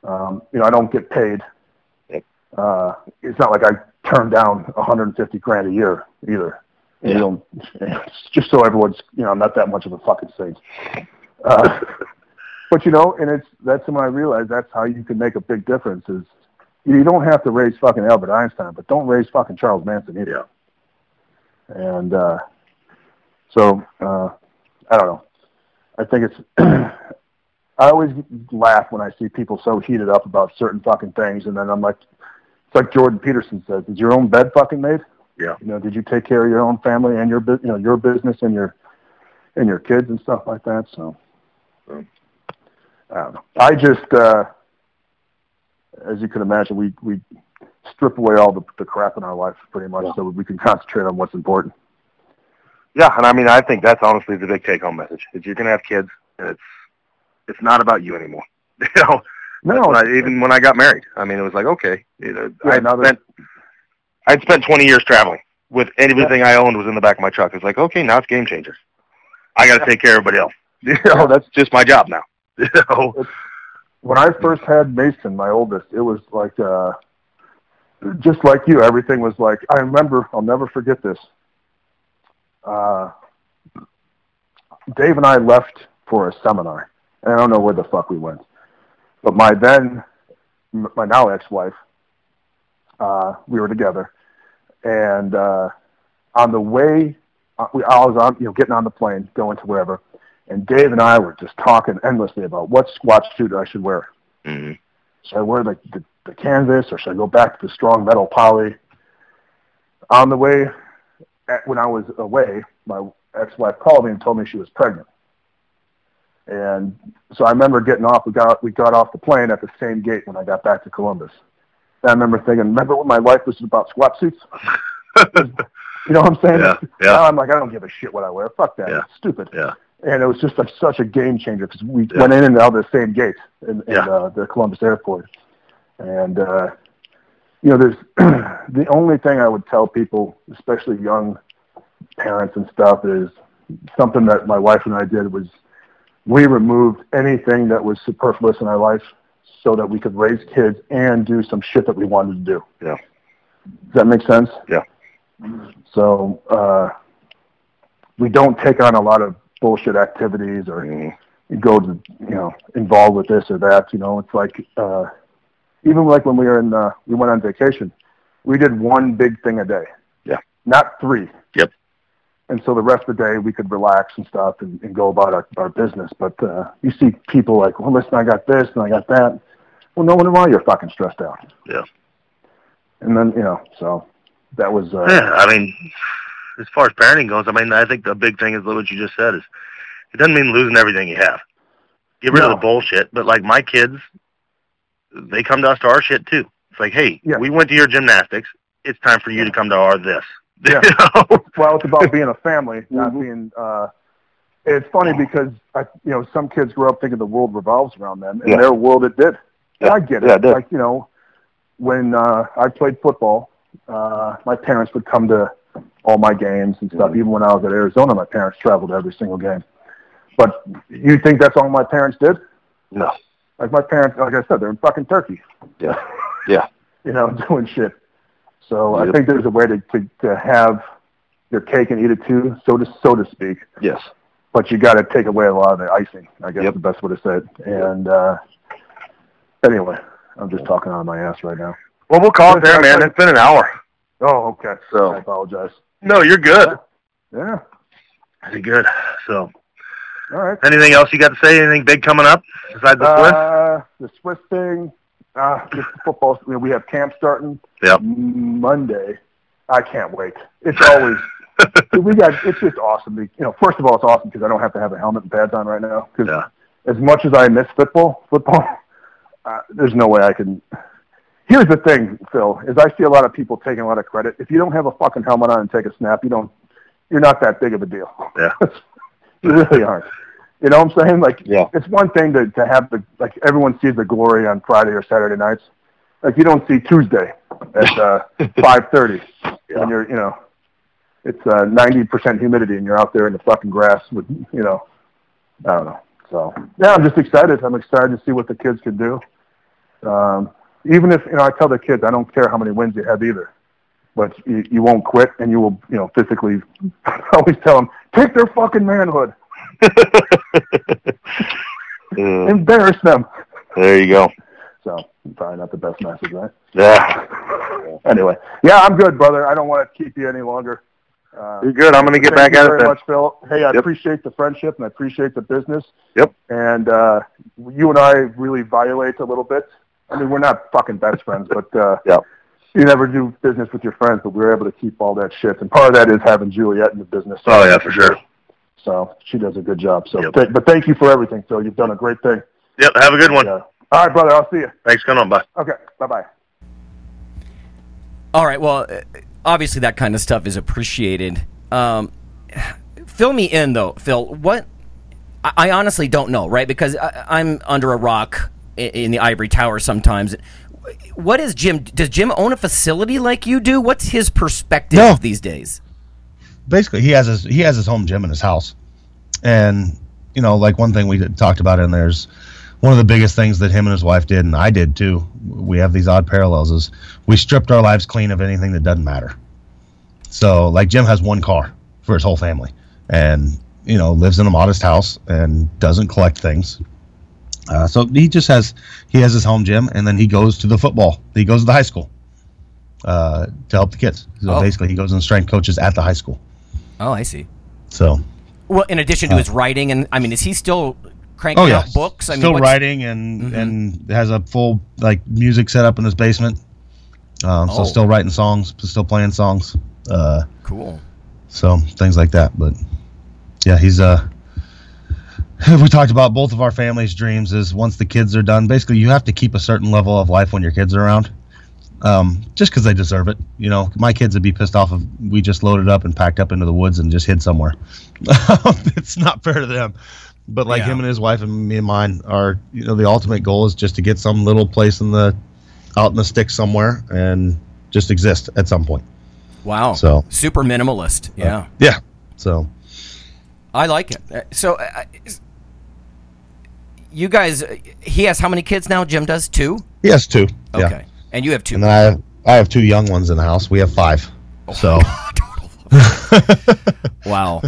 [SPEAKER 4] Um, you know, I don't get paid. Uh, it's not like I turn down 150 grand a year either. You know, just so everyone's, you know, I'm not that much of a fucking saint. Uh, but you know, and it's that's when I realized that's how you can make a big difference. Is you don't have to raise fucking Albert Einstein, but don't raise fucking Charles Manson either. And uh, so uh, I don't know. I think it's. I always laugh when I see people so heated up about certain fucking things, and then I'm like, it's like Jordan Peterson says, "Is your own bed fucking made?"
[SPEAKER 6] Yeah.
[SPEAKER 4] You know, did you take care of your own family and your, you know, your business and your, and your kids and stuff like that? So,
[SPEAKER 6] Um,
[SPEAKER 4] I don't know. I just, uh, as you can imagine, we we strip away all the, the crap in our life pretty much, so we can concentrate on what's important.
[SPEAKER 6] Yeah, and I mean, I think that's honestly the big take-home message. Is you're gonna have kids, and it's it's not about you anymore. You know,
[SPEAKER 4] No,
[SPEAKER 6] when I, even when I got married, I mean, it was like, okay, you know,
[SPEAKER 4] Yeah,
[SPEAKER 6] I spent I'd spent 20 years traveling with everything I owned was in the back of my truck. It's like, okay, now it's game changer. I got to take care of everybody else. You know, that's just my job now. You know,
[SPEAKER 4] when I first had Mason, my oldest, it was like uh just like you. Everything was like I remember. I'll never forget this. Uh, Dave and I left for a seminar, and I don't know where the fuck we went. But my then, my now ex-wife, uh, we were together, and uh, on the way, uh, I was on, you know, getting on the plane, going to wherever, and Dave and I were just talking endlessly about what squat suit I should wear.
[SPEAKER 6] Mhm.
[SPEAKER 4] Should I wear the, the, the canvas or should I go back to the strong metal poly? On the way, at, when I was away, my ex-wife called me and told me she was pregnant. And so I remember getting off. We got we got off the plane at the same gate when I got back to Columbus. And I remember thinking, remember when my life was about squat suits? you know what I'm saying?
[SPEAKER 6] Yeah, yeah.
[SPEAKER 4] Now I'm like, I don't give a shit what I wear. Fuck that.
[SPEAKER 6] Yeah.
[SPEAKER 4] It's stupid
[SPEAKER 6] Yeah.
[SPEAKER 4] And it was just like such a game changer because we
[SPEAKER 6] Yeah.
[SPEAKER 4] went in and out of the same gate in, in
[SPEAKER 6] Yeah.
[SPEAKER 4] uh, the Columbus airport. And uh, you know, there's the only thing I would tell people, especially young parents and stuff, is something that my wife and I did was we removed anything that was superfluous in our life so that we could raise kids and do some shit that we wanted to do.
[SPEAKER 6] Yeah.
[SPEAKER 4] Does that make sense?
[SPEAKER 6] Yeah.
[SPEAKER 4] So uh, we don't take on a lot of bullshit activities or go to you know involved with this or that. You know, it's like uh, even like when we were in uh, we went on vacation, we did one big thing a day.
[SPEAKER 6] Yeah.
[SPEAKER 4] Not three.
[SPEAKER 6] Yep.
[SPEAKER 4] And so the rest of the day we could relax and stuff and, and go about our, our business. But uh, you see people like, well, listen, I got this and I got that. Well, no wonder why you're fucking stressed out.
[SPEAKER 6] Yeah.
[SPEAKER 4] And then you know, so that was uh,
[SPEAKER 6] Yeah, I mean, as far as parenting goes, I mean, I think the big thing is what you just said is it doesn't mean losing everything you have. Get rid
[SPEAKER 4] No.
[SPEAKER 6] of the bullshit. But like my kids, they come to us to our shit too. It's like, hey,
[SPEAKER 4] Yeah.
[SPEAKER 6] we went to your gymnastics. It's time for you to come to our this.
[SPEAKER 4] Yeah. Well, it's about being a family, not
[SPEAKER 6] Mhm.
[SPEAKER 4] being. uh It's funny because I, you know, some kids grow up thinking the world revolves around them. In
[SPEAKER 6] Yeah.
[SPEAKER 4] their world, it did.
[SPEAKER 6] Yeah.
[SPEAKER 4] I get it.
[SPEAKER 6] Yeah, it did.
[SPEAKER 4] Like you know, when uh I played football, uh my parents would come to all my games and
[SPEAKER 6] Mm-hmm.
[SPEAKER 4] stuff. Even when I was at Arizona, my parents traveled to every single game. But you think that's all my parents did?
[SPEAKER 6] No.
[SPEAKER 4] Like my parents, like I said, they're in fucking Turkey.
[SPEAKER 6] Yeah. Yeah.
[SPEAKER 4] You know, doing shit. So I think there's a way to, to to have your cake and eat it too, so to so to speak.
[SPEAKER 6] Yes.
[SPEAKER 4] But you got to take away a lot of the icing. I guess
[SPEAKER 6] Yep.
[SPEAKER 4] the best way to say it. And uh, anyway, I'm just talking out of my ass right now.
[SPEAKER 6] Well, we'll call it there, man. It's been an hour.
[SPEAKER 4] Oh, okay.
[SPEAKER 6] So-
[SPEAKER 4] I apologize.
[SPEAKER 6] No, you're good.
[SPEAKER 4] Yeah.
[SPEAKER 6] You're good. So,
[SPEAKER 4] All right.
[SPEAKER 6] anything else you got to say? Anything big coming up besides the Swiss?
[SPEAKER 4] Uh, the Swiss thing. Uh, just football. You know, we have camp starting
[SPEAKER 6] Yep.
[SPEAKER 4] Monday. I can't wait. It's always we got. It's just awesome. You know, first of all, it's awesome because I don't have to have a helmet and pads on right now. Because
[SPEAKER 6] Yeah.
[SPEAKER 4] as much as I miss football, football, uh, there's no way I can. Here's the thing, Phil, is I see a lot of people taking a lot of credit. If you don't have a fucking helmet on and take a snap, you don't. You're not that big of a deal.
[SPEAKER 6] Yeah.
[SPEAKER 4] you really aren't. You know what I'm saying? Like,
[SPEAKER 6] Yeah.
[SPEAKER 4] it's one thing to to have the like everyone sees the glory on Friday or Saturday nights. Like you don't see Tuesday at uh, five thirty when you're you know it's uh ninety percent humidity and you're out there in the fucking grass with you know I don't know. So yeah, I'm just excited. I'm excited to see what the kids can do. Um, even if you know, I tell the kids, I don't care how many wins you have either, but you, you won't quit, and you will, you know, physically. I always tell them, take their fucking manhood,
[SPEAKER 6] Uh,
[SPEAKER 4] embarrass them.
[SPEAKER 6] there you go.
[SPEAKER 4] So probably not the best message, right?
[SPEAKER 6] Yeah.
[SPEAKER 4] Anyway, yeah, I'm good, brother. I don't want to keep you any longer. Uh,
[SPEAKER 6] You're good. I'm going to get back at it
[SPEAKER 4] Thank
[SPEAKER 6] you very
[SPEAKER 4] much, Phil. Hey, I
[SPEAKER 6] Yep.
[SPEAKER 4] appreciate the friendship and I appreciate the business.
[SPEAKER 6] Yep.
[SPEAKER 4] And uh, you and I really violate a little bit. I mean, we're not fucking best friends, but uh,
[SPEAKER 6] Yep.
[SPEAKER 4] you never do business with your friends, but we were able to keep all that shit. And part of that is having Juliet in the business.
[SPEAKER 6] Oh, yeah, for sure.
[SPEAKER 4] So she does a good job. So,
[SPEAKER 6] Yep.
[SPEAKER 4] th- but thank you for everything, Phil. You've done a great thing.
[SPEAKER 6] Yep. Have a good one.
[SPEAKER 4] Yeah. All right, brother. I'll see you.
[SPEAKER 6] Thanks for coming on. Bye.
[SPEAKER 4] Okay. Bye bye.
[SPEAKER 1] All right. Well, uh, obviously that kind of stuff is appreciated. Um, fill me in though, Phil. What? I, I honestly don't know, right? Because I, I'm under a rock in, the ivory tower sometimes. What is Jim? Does Jim own a facility like you do? What's his perspective
[SPEAKER 3] No.
[SPEAKER 1] these days?
[SPEAKER 3] basically he has his he has his home gym in his house and you know like one thing we talked about in there's one of the biggest things that him and his wife did and i did too we have these odd parallels is we stripped our lives clean of anything that doesn't matter so like jim has one car for his whole family and you know lives in a modest house and doesn't collect things uh, so he just has he has his home gym and then he goes to the football he goes to the high school uh, to help the kids so
[SPEAKER 1] Oh.
[SPEAKER 3] basically he goes and strength coaches at the high school
[SPEAKER 1] Oh, I see.
[SPEAKER 3] so,
[SPEAKER 1] Well, in addition to his writing, and I mean, is he still cranking
[SPEAKER 3] oh yeah,
[SPEAKER 1] out books? I mean,
[SPEAKER 3] still
[SPEAKER 1] what's-
[SPEAKER 3] writing and and has a full like music set up in his basement. Um,
[SPEAKER 1] Oh.
[SPEAKER 3] So still writing songs, still playing songs. Uh,
[SPEAKER 1] Cool.
[SPEAKER 3] so things like that. But yeah, he's uh. We talked about both of our families' dreams. Is once the kids are done, basically you have to keep a certain level of life when your kids are around, um, just because they deserve it. You know, my kids would be pissed off if we just loaded up and packed up into the woods and just hid somewhere. it's not fair to them. But like
[SPEAKER 1] Yeah.
[SPEAKER 3] him and his wife and me and mine are, you know, the ultimate goal is just to get some little place in the out in the sticks somewhere and just exist at some point.
[SPEAKER 1] Wow.
[SPEAKER 3] So-
[SPEAKER 1] super minimalist. Yeah.
[SPEAKER 3] Yeah. So
[SPEAKER 1] I like it. Uh, So, uh, you guys, he has how many kids now? Jim does two.
[SPEAKER 3] he has two. Yeah.
[SPEAKER 1] Okay, and you have two.
[SPEAKER 3] And I have I have two young ones in the house. We have five. So,
[SPEAKER 1] wow.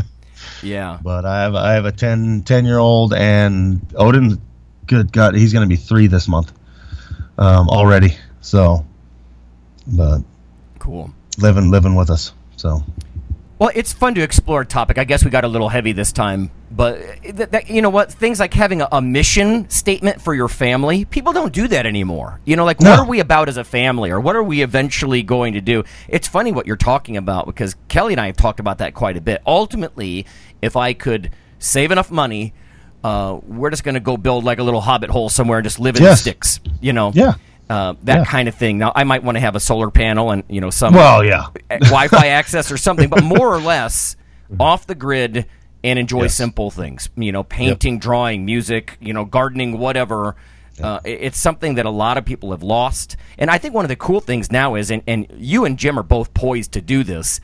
[SPEAKER 1] Yeah.
[SPEAKER 3] but I have I have a 10, 10 year old and Odin. Good God, he's going to be three this month um, already. So, but
[SPEAKER 1] Cool.
[SPEAKER 3] living living with us. So
[SPEAKER 1] Well, it's fun to explore a topic. I guess we got a little heavy this time, but th- that, you know what? Things like having a, a mission statement for your family, people don't do that anymore. You know, like what are we about as a family, or what are we eventually going to do? It's funny what you're talking about because Kelly and I have talked about that quite a bit. Ultimately, if I could save enough money, uh, we're just going to go build like a little hobbit hole somewhere and just live in the sticks. You know,
[SPEAKER 3] Yeah.
[SPEAKER 1] Uh, that
[SPEAKER 3] Yeah.
[SPEAKER 1] kind of thing. Now, I might want to have a solar panel and you know some
[SPEAKER 3] well, yeah,
[SPEAKER 1] Wi-Fi access or something, but more or less off the grid and enjoy
[SPEAKER 3] Yes.
[SPEAKER 1] simple things. You know, painting, drawing, music, you know, gardening, whatever. Uh, it's something that a lot of people have lost, and I think one of the cool things now is, and, and you and Jim are both poised to do this.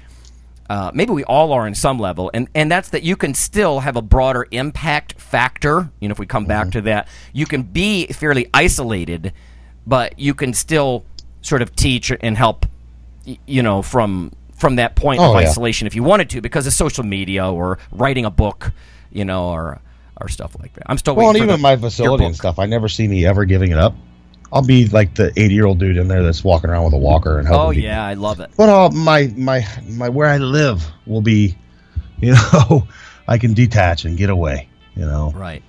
[SPEAKER 1] Uh, maybe we all are in some level, and, and that's that you can still have a broader impact factor. You know, if we come back to that, you can be fairly isolated, but you can still sort of teach and help you know from from that point
[SPEAKER 3] Oh,
[SPEAKER 1] of
[SPEAKER 3] yeah.
[SPEAKER 1] isolation if you wanted to because of social media or writing a book you know or or stuff like that i'm still
[SPEAKER 3] Well, and even
[SPEAKER 1] the-
[SPEAKER 3] my facility and stuff, I never see me ever giving it up. I'll be like the eighty-year-old dude in there that's walking around with a walker and helping.
[SPEAKER 1] oh
[SPEAKER 3] people.
[SPEAKER 1] yeah i love it
[SPEAKER 3] But all my my my where I live will be, you know, I can detach and get away. You know,
[SPEAKER 1] right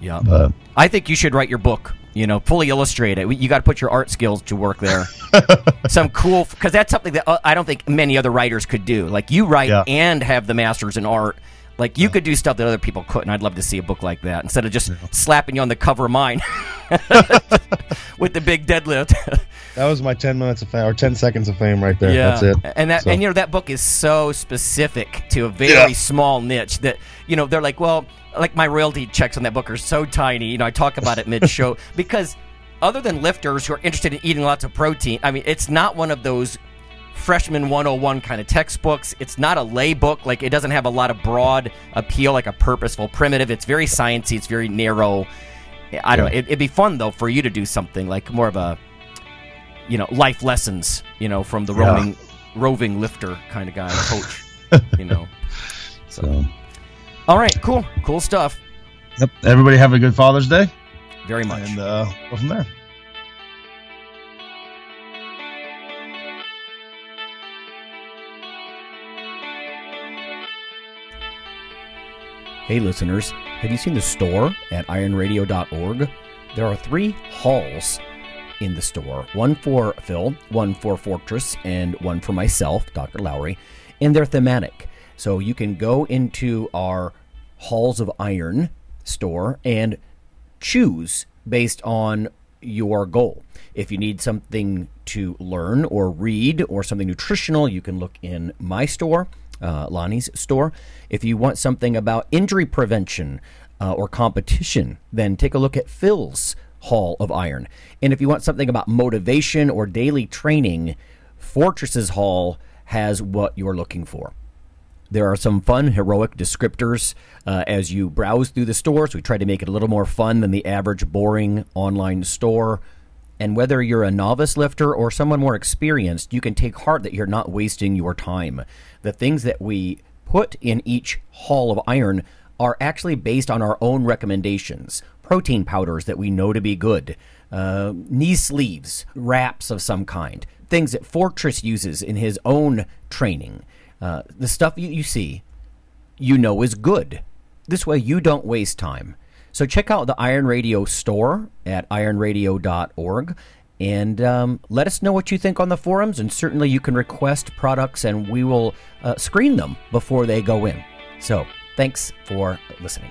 [SPEAKER 1] yeah
[SPEAKER 3] but
[SPEAKER 1] i think you should write your book you know fully illustrate it you got to put your art skills to work there some cool because that's something that uh, i don't think many other writers could do like you write
[SPEAKER 3] Yeah.
[SPEAKER 1] and have the masters in art
[SPEAKER 7] Like you could do stuff that other people couldn't. I'd love to see a book like that instead of just slapping you on the cover of mine with the big deadlift.
[SPEAKER 3] That was my ten minutes of fame or ten seconds of fame right there. That's it.
[SPEAKER 7] And that
[SPEAKER 3] So-
[SPEAKER 7] and you know that book is so specific to a very
[SPEAKER 1] Yeah.
[SPEAKER 7] small niche that you know they're like, well, like my royalty checks on that book are so tiny. You know, I talk about it mid show because other than lifters who are interested in eating lots of protein, I mean, it's not one of those freshman 101 kind of textbooks. It's not a lay book. Like it doesn't have a lot of broad appeal, like a purposeful primitive. It's very sciencey. It's very narrow. I don't know. It, it'd be fun though for you to do something like more of a, you know, life lessons. You know, from the
[SPEAKER 3] Yeah.
[SPEAKER 7] roving, roving lifter kind of guy, coach. you know.
[SPEAKER 3] So,
[SPEAKER 7] All right, cool, cool stuff.
[SPEAKER 3] yep. Everybody have a good Father's Day,
[SPEAKER 7] Very much.
[SPEAKER 3] and uh, go from there.
[SPEAKER 7] Hey, listeners, have you seen the store at ironradio.org? There are three halls in the store one for Phil, one for Fortress, and one for myself, Dr. Lowery, and they're thematic. So you can go into our Halls of Iron store and choose based on your goal. If you need something to learn or read or something nutritional, you can look in my store, uh, Lonnie's store. If you want something about injury prevention uh, or competition, then take a look at Phil's Hall of Iron. And if you want something about motivation or daily training, Fortress's Hall has what you're looking for. There are some fun, heroic descriptors uh, as you browse through the stores. We try to make it a little more fun than the average boring online store. And whether you're a novice lifter or someone more experienced, you can take heart that you're not wasting your time. The things that we put in each hall of iron are actually based on our own recommendations. Protein powders that we know to be good, uh, knee sleeves, wraps of some kind, things that Fortress uses in his own training. Uh, the stuff you, you see, you know is good. This way, you don't waste time. So check out the Iron Radio store at ironradio.org and um, let us know what you think on the forums. And certainly, you can request products, and we will uh, screen them before they go in. So thanks for listening.